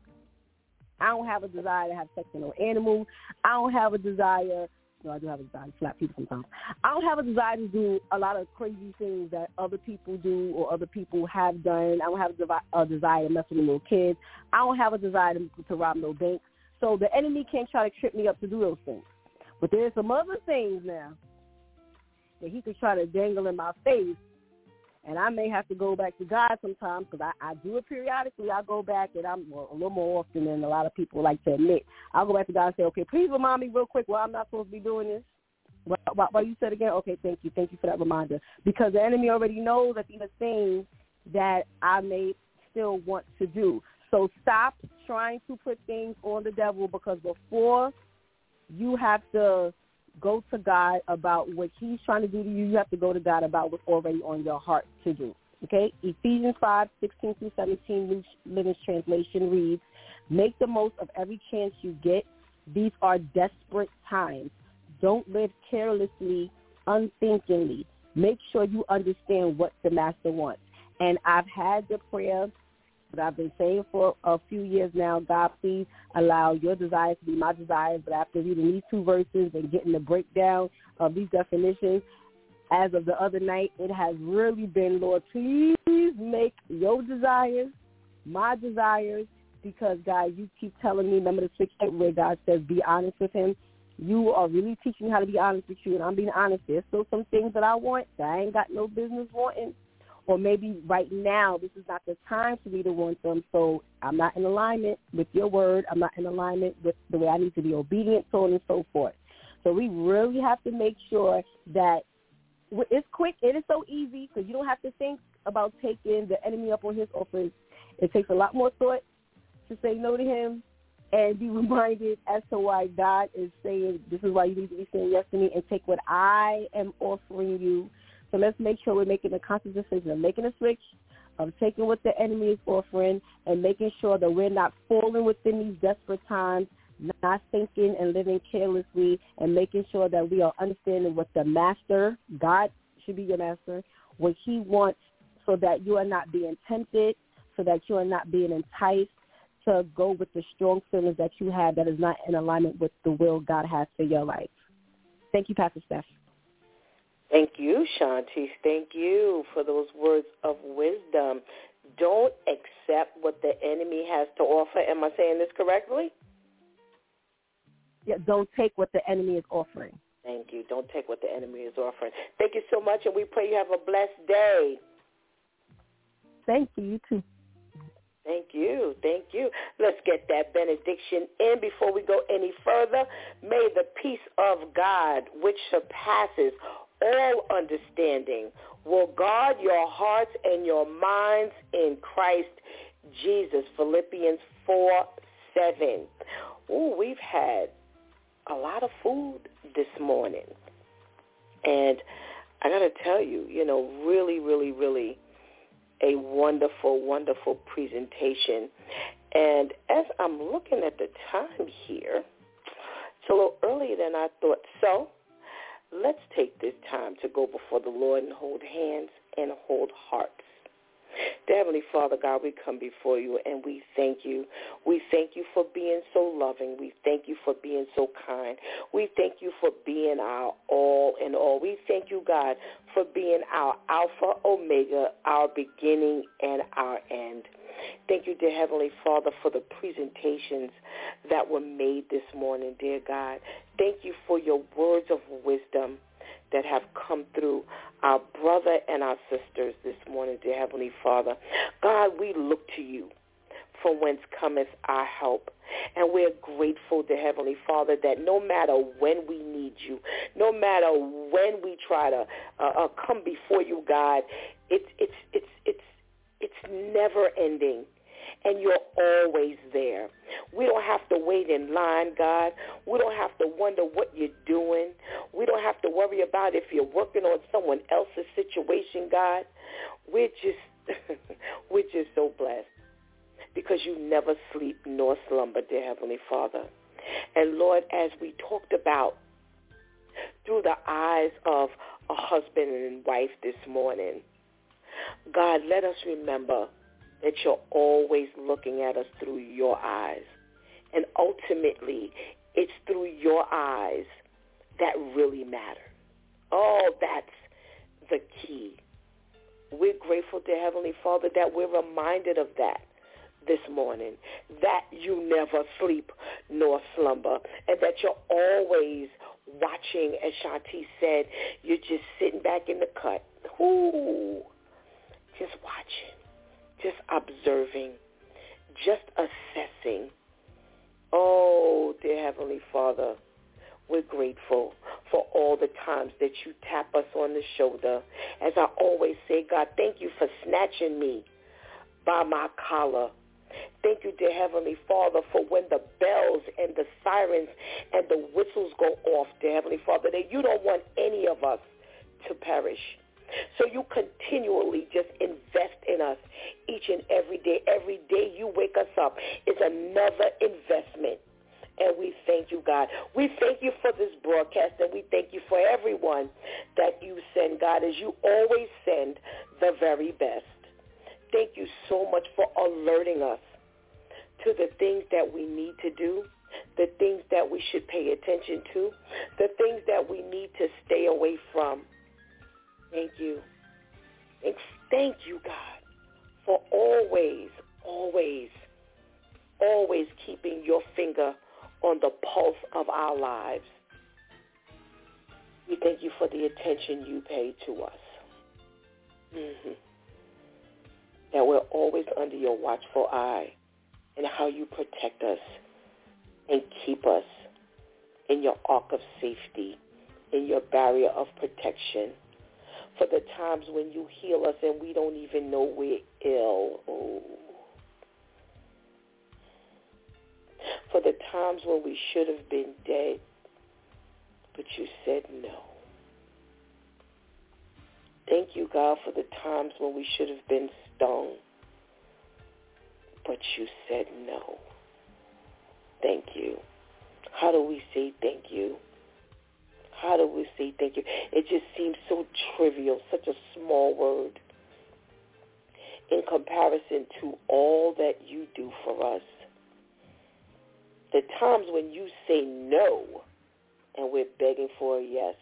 F: I don't have a desire to have sex with no animal. I don't have a desire. No, I do have a desire to slap people sometimes. I don't have a desire to do a lot of crazy things that other people do or other people have done. I don't have a, desire to mess with little kids. I don't have a desire to, to rob no banks. So the enemy can't try to trip me up to do those things. But there's some other things now that he could try to dangle in my face. And I may have to go back to God sometimes because I, I do it periodically. I go back and I'm well, a little more often than a lot of people like to admit. I'll go back to God and say, okay, please remind me real quick why I'm not supposed to be doing this. What, what you said again? Okay, thank you. Thank you for that reminder. Because the enemy already knows that these are things that I may still want to do. So stop trying to put things on the devil because before you have to go to God about what he's trying to do to you, you have to go to God about what's already on your heart to do. Okay? Ephesians 5, 16 through 17, Living Translation reads, Make the most of every chance you get. These are desperate times. Don't live carelessly, unthinkingly. Make sure you understand what the master wants. And I've had the prayer that I've been saying for a few years now, God, please allow your desires to be my desires. But after reading these two verses and getting the breakdown of these definitions, as of the other night, it has really been, Lord, please make your desires my desires because, God, you keep telling me, remember the sixth where God says, be honest with him you are really teaching me how to be honest with you, and I'm being honest. There's still some things that I want that I ain't got no business wanting, or maybe right now this is not the time for me to want them. So I'm not in alignment with your word. I'm not in alignment with the way I need to be obedient, so on and so forth. So we really have to make sure that it's quick. It is so easy because you don't have to think about taking the enemy up on his offers. It takes a lot more thought to say no to him and be (laughs) reminded as to why God is saying, this is why you need to be saying yes to me and take what I am offering you. So let's make sure we're making a conscious decision of making a switch, of taking what the enemy is offering and making sure that we're not falling within these desperate times, not thinking and living carelessly and making sure that we are understanding what the master, God should be your master, what he wants so that you are not being tempted, so that you are not being enticed, to go with the strong feelings that you have that is not in alignment with the will God has for your life. Thank you, Pastor Steph.
B: Thank you, Shanti. Thank you for those words of wisdom. Don't accept what the enemy has to offer. Am I saying this correctly?
F: Yeah, don't take what the enemy is offering.
B: Thank you. Don't take what the enemy is offering. Thank you so much, and we pray you have a blessed day.
F: Thank you. You too.
B: Thank you. Thank you. Let's get that benediction in before we go any further. May the peace of God, which surpasses all understanding, will guard your hearts and your minds in Christ Jesus. Philippians 4, 7. Ooh, we've had a lot of food this morning. And I got to tell you, you know, really, really, really a wonderful, wonderful presentation. And as I'm looking at the time here, it's a little earlier than I thought. So let's take this time to go before the Lord and hold hands and hold hearts. Dear Heavenly Father, God, we come before you and we thank you. We thank you for being so loving. We thank you for being so kind. We thank you for being our all in all. We thank you, God, for being our Alpha, Omega, our beginning and our end. Thank you, dear Heavenly Father, for the presentations that were made this morning, dear God. Thank you for your words of wisdom that have come through our brother and our sisters this morning, dear Heavenly Father. God, we look to you from whence cometh our help. And we're grateful to Heavenly Father that no matter when we need you, no matter when we try to uh, uh, come before you, God, it's it's it's it's it's never ending and you're always there. We don't have to wait in line, God. We don't have to wonder what you're doing. We don't have to worry about if you're working on someone else's situation, God. We're just (laughs) we're just so blessed because you never sleep nor slumber, dear Heavenly Father. And Lord, as we talked about through the eyes of a husband and wife this morning, God, let us remember that you're always looking at us through your eyes. And ultimately, it's through your eyes that really matter. Oh, that's the key. We're grateful to Heavenly Father that we're reminded of that this morning that you never sleep nor slumber and that you're always watching, as Shanti said, you're just sitting back in the cut. Ooh, just watching, just observing, just assessing. Oh, dear Heavenly Father, we're grateful for all the times that you tap us on the shoulder. As I always say, God, thank you for snatching me by my collar. Thank you, dear Heavenly Father, for when the bells and the sirens and the whistles go off, dear Heavenly Father, that you don't want any of us to perish. So you continually just invest in us each and every day. Every day you wake us up is another investment. And we thank you, God. We thank you for this broadcast, and we thank you for everyone that you send, God, as you always send the very best. Thank you so much for alerting us to the things that we need to do, the things that we should pay attention to, the things that we need to stay away from. Thank you. Thank you, God, for always, always, always keeping your finger on the pulse of our lives. We thank you for the attention you pay to us. Mm-hmm. That we're always under your watchful eye and how you protect us and keep us in your ark of safety, in your barrier of protection. For the times when you heal us and we don't even know we're ill. Oh. For the times when we should have been dead, but you said no. Thank you, God, for the times when we should have been stung, but you said no. Thank you. How do we say thank you? How do we say thank you? It just seems so trivial, such a small word in comparison to all that you do for us. The times when you say no and we're begging for a yes,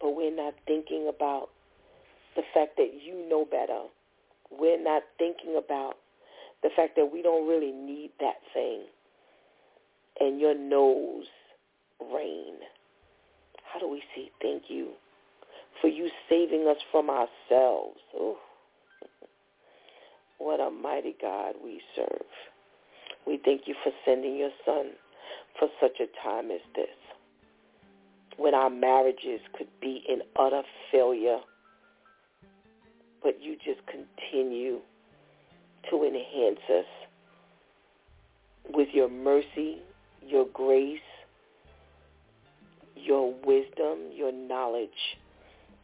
B: but we're not thinking about the fact that you know better. We're not thinking about the fact that we don't really need that thing. And your nose rain. How do we say thank you for you saving us from ourselves? Ooh. What a mighty God we serve. We thank you for sending your son for such a time as this. When our marriages could be in utter failure, but you just continue to enhance us with your mercy, your grace, your wisdom, your knowledge,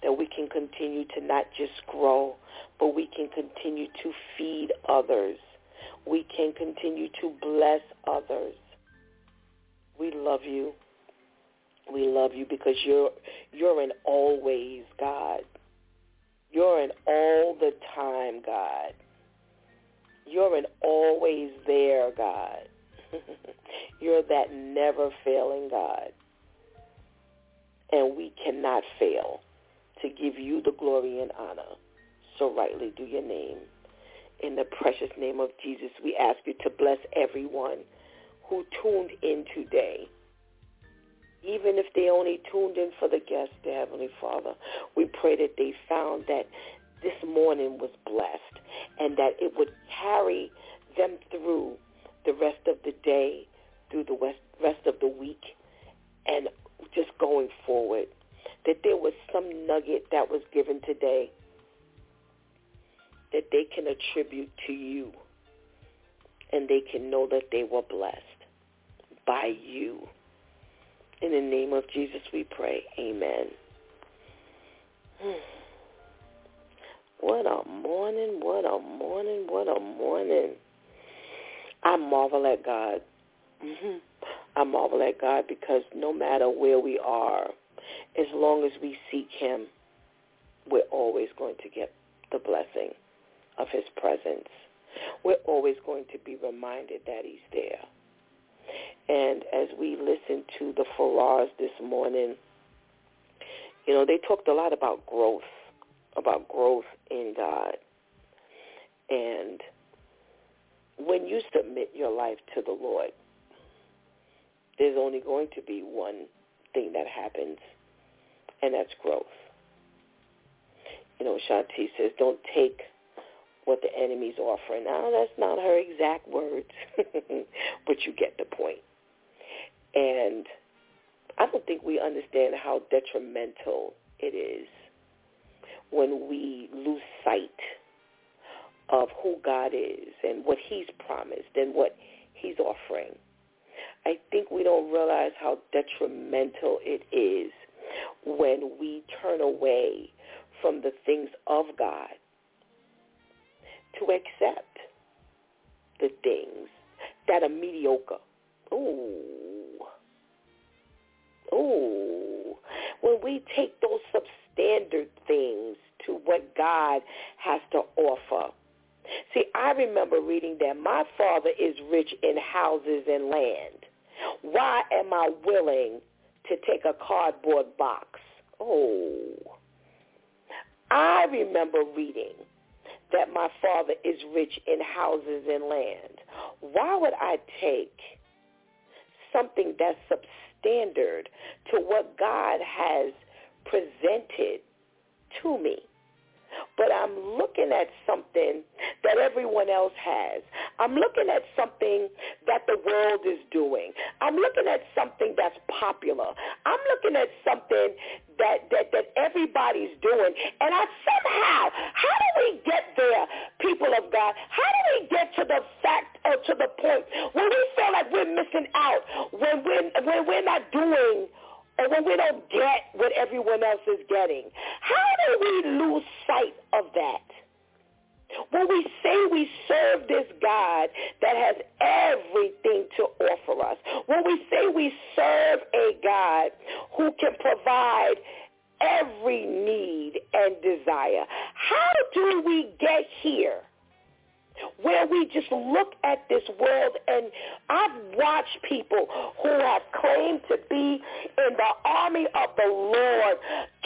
B: that we can continue to not just grow, but we can continue to feed others. We can continue to bless others. We love you. We love you because you're you're an always God. You're an all the time God. You're an always there God. (laughs) you're that never failing God. And we cannot fail to give you the glory and honor. So rightly do your name. In the precious name of Jesus, we ask you to bless everyone who tuned in today. Even if they only tuned in for the guest, dear Heavenly Father, we pray that they found that this morning was blessed and that it would carry them through the rest of the day, through the rest of the week, and just going forward. That there was some nugget that was given today that they can attribute to you and they can know that they were blessed by you. In the name of Jesus we pray. Amen. (sighs) What a morning, what a morning, what a morning. I marvel at God. Mm-hmm. I marvel at God because no matter where we are, as long as we seek him, we're always going to get the blessing of his presence. We're always going to be reminded that he's there. And as we listened to the Farrars this morning, you know, they talked a lot about growth, about growth in God. And when you submit your life to the Lord, there's only going to be one thing that happens, and that's growth. You know, Shanti says, don't take what the enemy's offering. Now, that's not her exact words, (laughs) but you get the point. And I don't think we understand how detrimental it is when we lose sight of who God is and what he's promised and what he's offering. I think we don't realize how detrimental it is when we turn away from the things of God to accept the things that are mediocre. Ooh. Ooh. When we take those substandard things to what God has to offer. See, I remember reading that my father is rich in houses and land. Why am I willing to take a cardboard box? Oh. I remember reading that my father is rich in houses and land. Why would I take something that's substandard to what God has presented to me? But I'm looking at something that everyone else has. I'm looking at something that the world is doing. I'm looking at something that's popular. I'm looking at something that, that, that everybody's doing. And I somehow, how do we get there, people of God? How do we get to the fact or to the point when we feel like we're missing out, when we're, when we're not doing or when we don't get what everyone else is getting. How do we lose sight of that? When we say we serve this God that has everything to offer us, when we say we serve a God who can provide every need and desire, how do we get here? Where we just look at this world and I've watched people who have claimed to be in the army of the Lord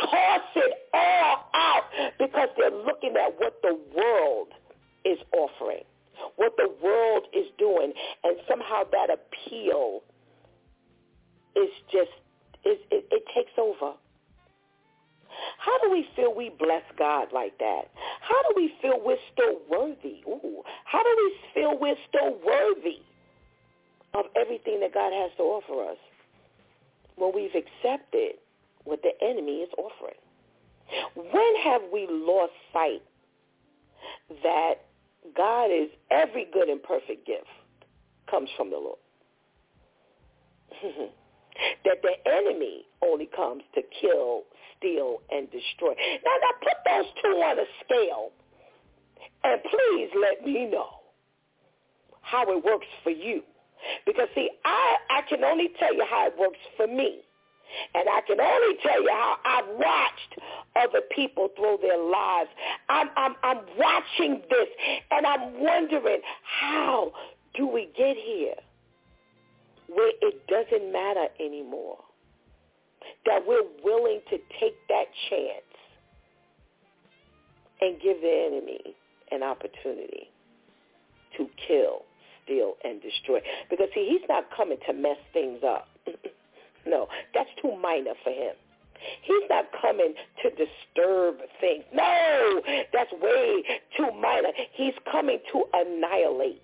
B: toss it all out because they're looking at what the world is offering, what the world is doing, and somehow that appeal is just, is, it, it takes over. How do we feel we bless God like that? How do we feel we're still worthy? Ooh, how do we feel we're still worthy of everything that God has to offer us when we've accepted what the enemy is offering? When have we lost sight that God is every good and perfect gift comes from the Lord? (laughs) that the enemy only comes to kill, steal, and destroy. Now, now put those two on a scale, and please let me know how it works for you. Because, see, I, I can only tell you how it works for me. And I can only tell you how I've watched other people throw their lives. I'm, I'm, I'm watching this, and I'm wondering, how do we get here where it doesn't matter anymore? That we're willing to take that chance and give the enemy an opportunity to kill, steal, and destroy. Because, see, he's not coming to mess things up. (laughs) no, that's too minor for him. He's not coming to disturb things. No, that's way too minor. He's coming to annihilate.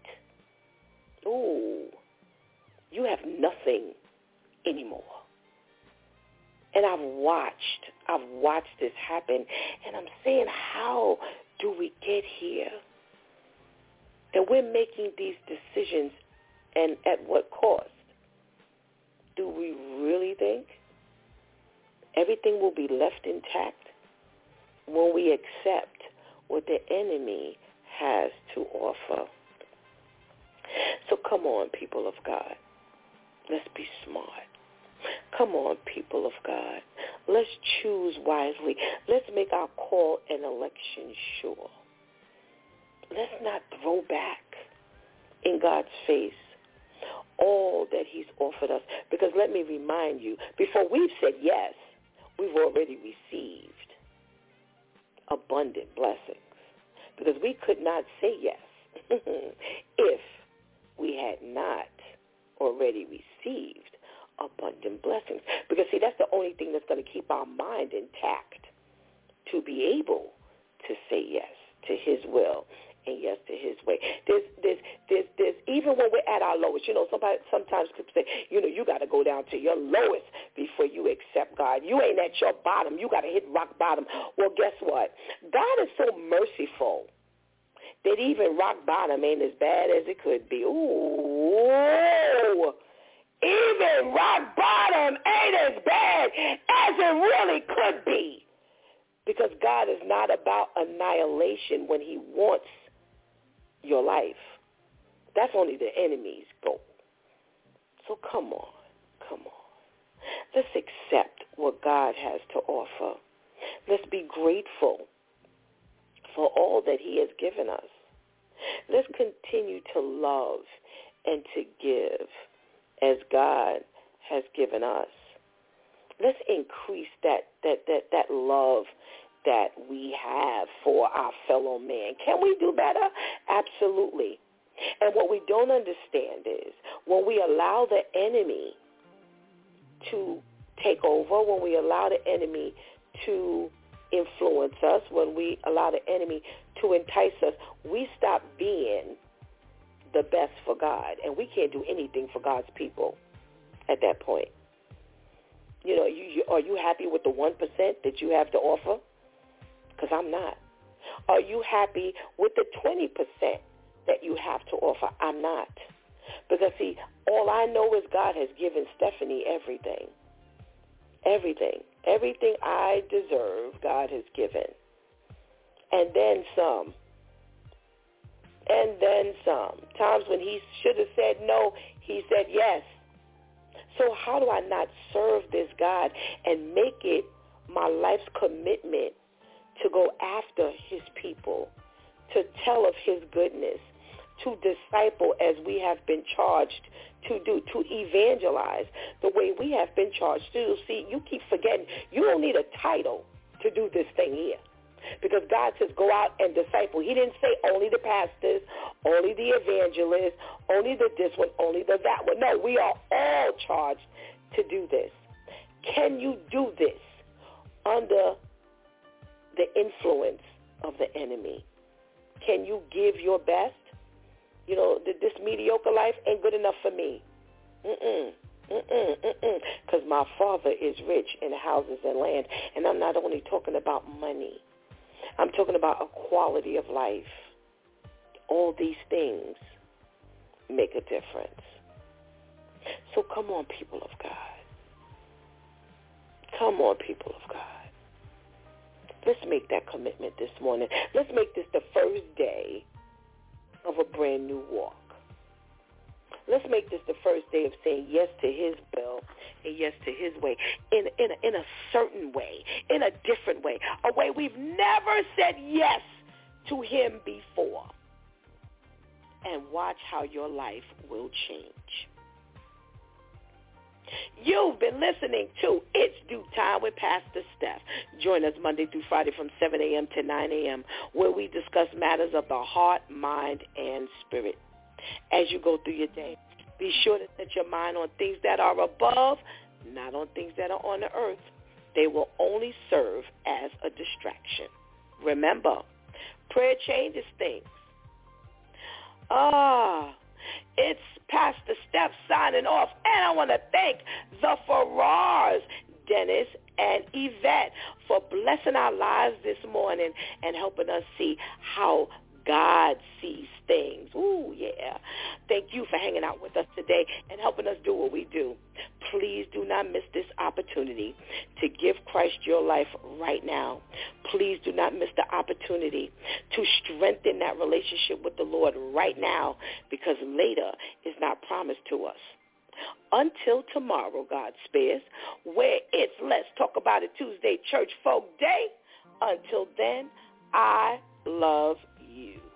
B: Ooh, you have nothing anymore. And I've watched, I've watched this happen, and I'm saying, how do we get here? And we're making these decisions, and at what cost? Do we really think everything will be left intact when we accept what the enemy has to offer? So come on, people of God. Let's be smart. Come on, people of God. Let's choose wisely. Let's make our call and election sure. Let's not throw back in God's face all that he's offered us. Because let me remind you, before we've said yes, we've already received abundant blessings. Because we could not say yes (laughs) if we had not already received abundant blessings. Because, see, that's the only thing that's going to keep our mind intact to be able to say yes to his will and yes to his way. There's, there's, there's, there's, even when we're at our lowest, you know, somebody, sometimes people say, you know, you got to go down to your lowest before you accept God. You ain't at your bottom. You got to hit rock bottom. Well, guess what? God is so merciful that even rock bottom ain't as bad as it could be. Ooh. Even rock bottom ain't as bad as it really could be. Because God is not about annihilation when he wants your life. That's only the enemy's goal. So come on, come on. Let's accept what God has to offer. Let's be grateful for all that he has given us. Let's continue to love and to give as God has given us. Let's increase that that that that love that we have for our fellow man. Can we do better? Absolutely. And what we don't understand is when we allow the enemy to take over, when we allow the enemy to influence us, when we allow the enemy to entice us, we stop being the best for God. And we can't do anything for God's people at that point. You know, you, you, are you happy with the 1% that you have to offer? Because I'm not. Are you happy with the 20% that you have to offer? I'm not. Because, see, all I know is God has given Stephanie everything. Everything. Everything I deserve, God has given. And then some. And then some. Times when he should have said no, he said yes. So how do I not serve this God and make it my life's commitment to go after his people, to tell of his goodness, to disciple as we have been charged to do, to evangelize the way we have been charged to do. See, you keep forgetting you don't need a title to do this thing here. Because God says go out and disciple. He didn't say only the pastors, only the evangelists, only the this one, only the that one. No, we are all charged to do this. Can you do this under the influence of the enemy? Can you give your best? You know, this mediocre life ain't good enough for me. Mm-mm. Mm-mm, mm-mm. Because my father is rich in houses and land. And I'm not only talking about money. I'm talking about a quality of life. All these things make a difference. So come on, people of God. Come on, people of God. Let's make that commitment this morning. Let's make this the first day of a brand new walk. Let's make this the first day of saying yes to his will and yes to his way in, in, a, in a certain way, in a different way, a way we've never said yes to him before. And watch how your life will change. You've been listening to It's DEW Time with Pastor Steph. Join us Monday through Friday from 7 a.m. to 9 a.m. where we discuss matters of the heart, mind, and spirit. As you go through your day, be sure to set your mind on things that are above, not on things that are on the earth. They will only serve as a distraction. Remember, prayer changes things. Ah, it's Pastor Steph signing off. And I want to thank the Farrars, Dennis and Yvette, for blessing our lives this morning and helping us see how God sees things. Ooh, yeah. Thank you for hanging out with us today and helping us do what we do. Please do not miss this opportunity to give Christ your life right now. Please do not miss the opportunity to strengthen that relationship with the Lord right now because later is not promised to us. Until tomorrow, God spares, where it's Let's Talk About It Tuesday Church Folk Day. Until then, I love you.